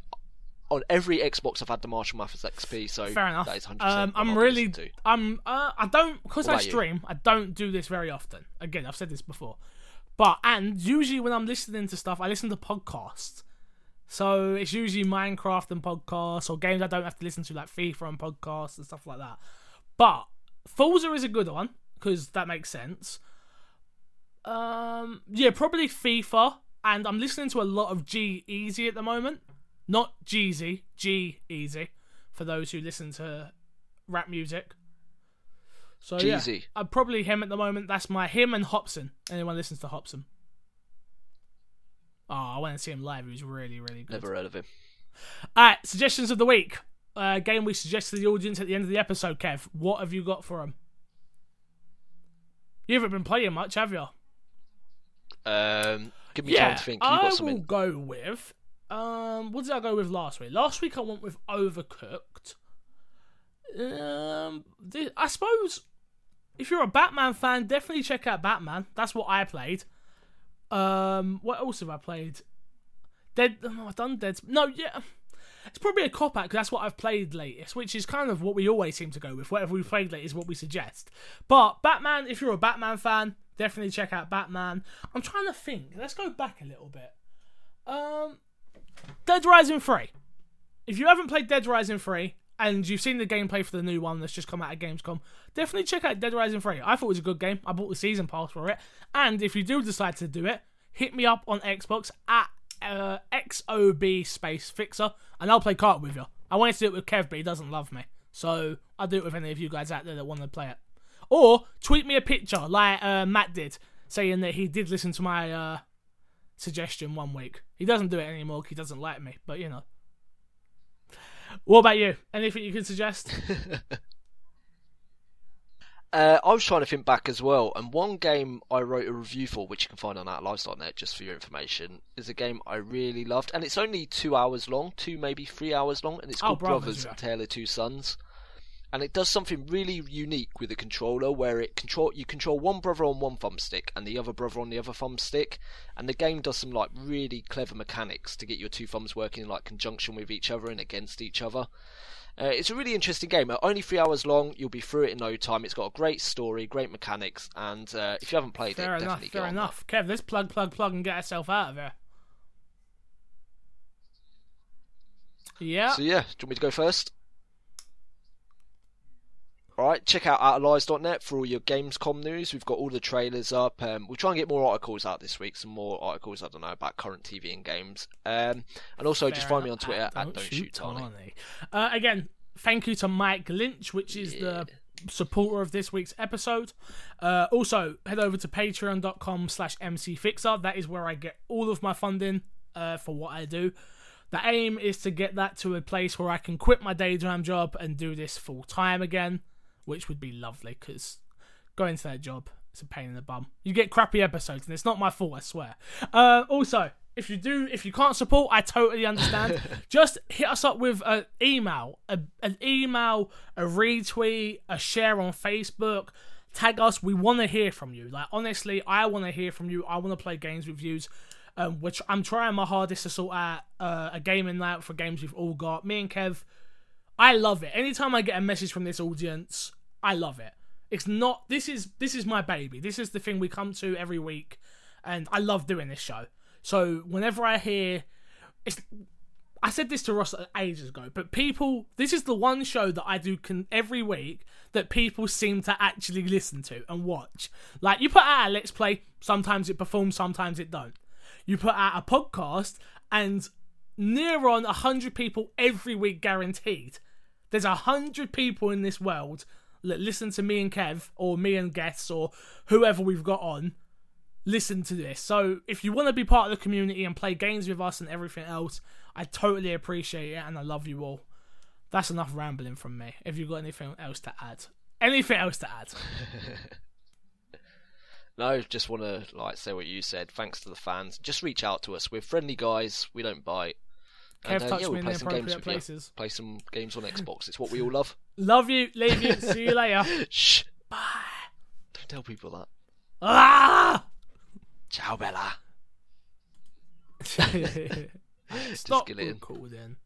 On every Xbox, I've had the Marshall Mathers XP, so Fair enough. that is 100% Um, I'm really. I'm, uh, I don't, because I about you? stream, I don't do this very often. Again, I've said this before, but and usually when I'm listening to stuff, I listen to podcasts. So it's usually Minecraft and podcasts or games I don't have to listen to, like FIFA and podcasts and stuff like that. But Forza is a good one because that makes sense. Um, yeah, probably FIFA, and I'm listening to a lot of G-Eazy at the moment. Not Jeezy, G Easy, for those who listen to rap music. So yeah, Jeezy. I'm probably him at the moment. That's my him and Hopsin. Anyone listens to Hopsin? Oh, I went to see him live. He was really, really good. Never heard of him. Alright, suggestions of the week. Uh, game we suggest to the audience at the end of the episode, Kev. What have you got for them? You haven't been playing much, have you? Um, give me time to think. You I got will go with. Um, what did I go with last week? Last week I went with Overcooked. Um, I suppose if you're a Batman fan, definitely check out Batman. That's what I played. Um, what else have I played? Dead. Oh, I've done Dead. No, yeah. It's probably a cop out because that's what I've played latest, which is kind of what we always seem to go with. Whatever we've played latest is what we suggest. But Batman, if you're a Batman fan, definitely check out Batman. I'm trying to think. Let's go back a little bit. Um, Dead Rising 3. If you haven't played Dead Rising 3 and you've seen the gameplay for the new one that's just come out at Gamescom, definitely check out Dead Rising 3. I thought it was a good game. I bought the season pass for it. And if you do decide to do it, hit me up on Xbox at uh, XOB Space Fixer and I'll play cart with you. I wanted to do it with Kev, but he doesn't love me. So I'll do it with any of you guys out there that want to play it. Or tweet me a picture like uh, Matt did, saying that he did listen to my uh, suggestion one week. He doesn't do it anymore he doesn't like me, but you know. What about you? Anything you can suggest? Uh, I was trying to think back as well, and one game I wrote a review for, which you can find on OutLives.net, just for your information, is a game I really loved, and it's only two hours long, two maybe three hours long, and it's Oh, called Brothers, Brothers: yeah. Tale of Two Sons. And it does something really unique with the controller, where it control you control one brother on one thumbstick and the other brother on the other thumbstick, and the game does some like really clever mechanics to get your two thumbs working in like conjunction with each other and against each other. Uh, it's a really interesting game. Uh, Only three hours long. You'll be through it in no time. It's got a great story, great mechanics, and uh, if you haven't played fair it, enough, definitely fair get on enough. Kev, let's plug, plug, plug and get ourselves out of here. Yeah. So yeah, do you want me to go first? Alright, check out OutofLies.net for all your Gamescom news. We've got all the trailers up. Um, we'll try and get more articles out this week. Some more articles, I don't know, about current TV and games. Um, and also, just find me on. Twitter Ah, at Don't Shoot Tony. Uh, again, thank you to Mike Lynch, which is the supporter of this week's episode. Uh, also, head over to patreon.com slash mcfixer. That is where I get all of my funding uh, for what I do. The aim is to get that to a place where I can quit my daytime job and do this full time again, which would be lovely because going to that job is a pain in the bum. You get crappy episodes, and it's not my fault, I swear. Uh, also, if you do, if you can't support, I totally understand. Just hit us up with an email, a, an email, a retweet, a share on Facebook. Tag us. We want to hear from you. Like honestly, I want to hear from you. I want to play games with you. Um, which I'm trying my hardest to sort out uh, a gaming night for games we've all got. Me and Kev, I love it. Anytime I get a message from this audience, I love it. It's not. This is this is my baby. This is the thing we come to every week, and I love doing this show. So whenever I hear, it's. I said this to Ross ages ago, but people, this is the one show that I do can every week that people seem to actually listen to and watch. Like you put out a let's play, sometimes it performs, sometimes it don't. You put out a podcast, and near on a hundred people every week guaranteed. There's a hundred people in this world listen to me and Kev, or me and guests, or whoever we've got on. Listen to this. So if you want to be part of the community and play games with us and everything else, I totally appreciate it and I love you all. That's enough rambling from me. If you've got anything else to add, anything else to add? no, just want to like say what you said. Thanks to the fans. Just reach out to us. We're friendly guys. We don't bite. Kev and, uh, yeah, we'll play some games places. You. Play some games on Xbox. It's what we all love. Love you. Leave you. See you later. Shh. Bye. Don't tell people that. Ah! Ciao, Bella. Stop cool then.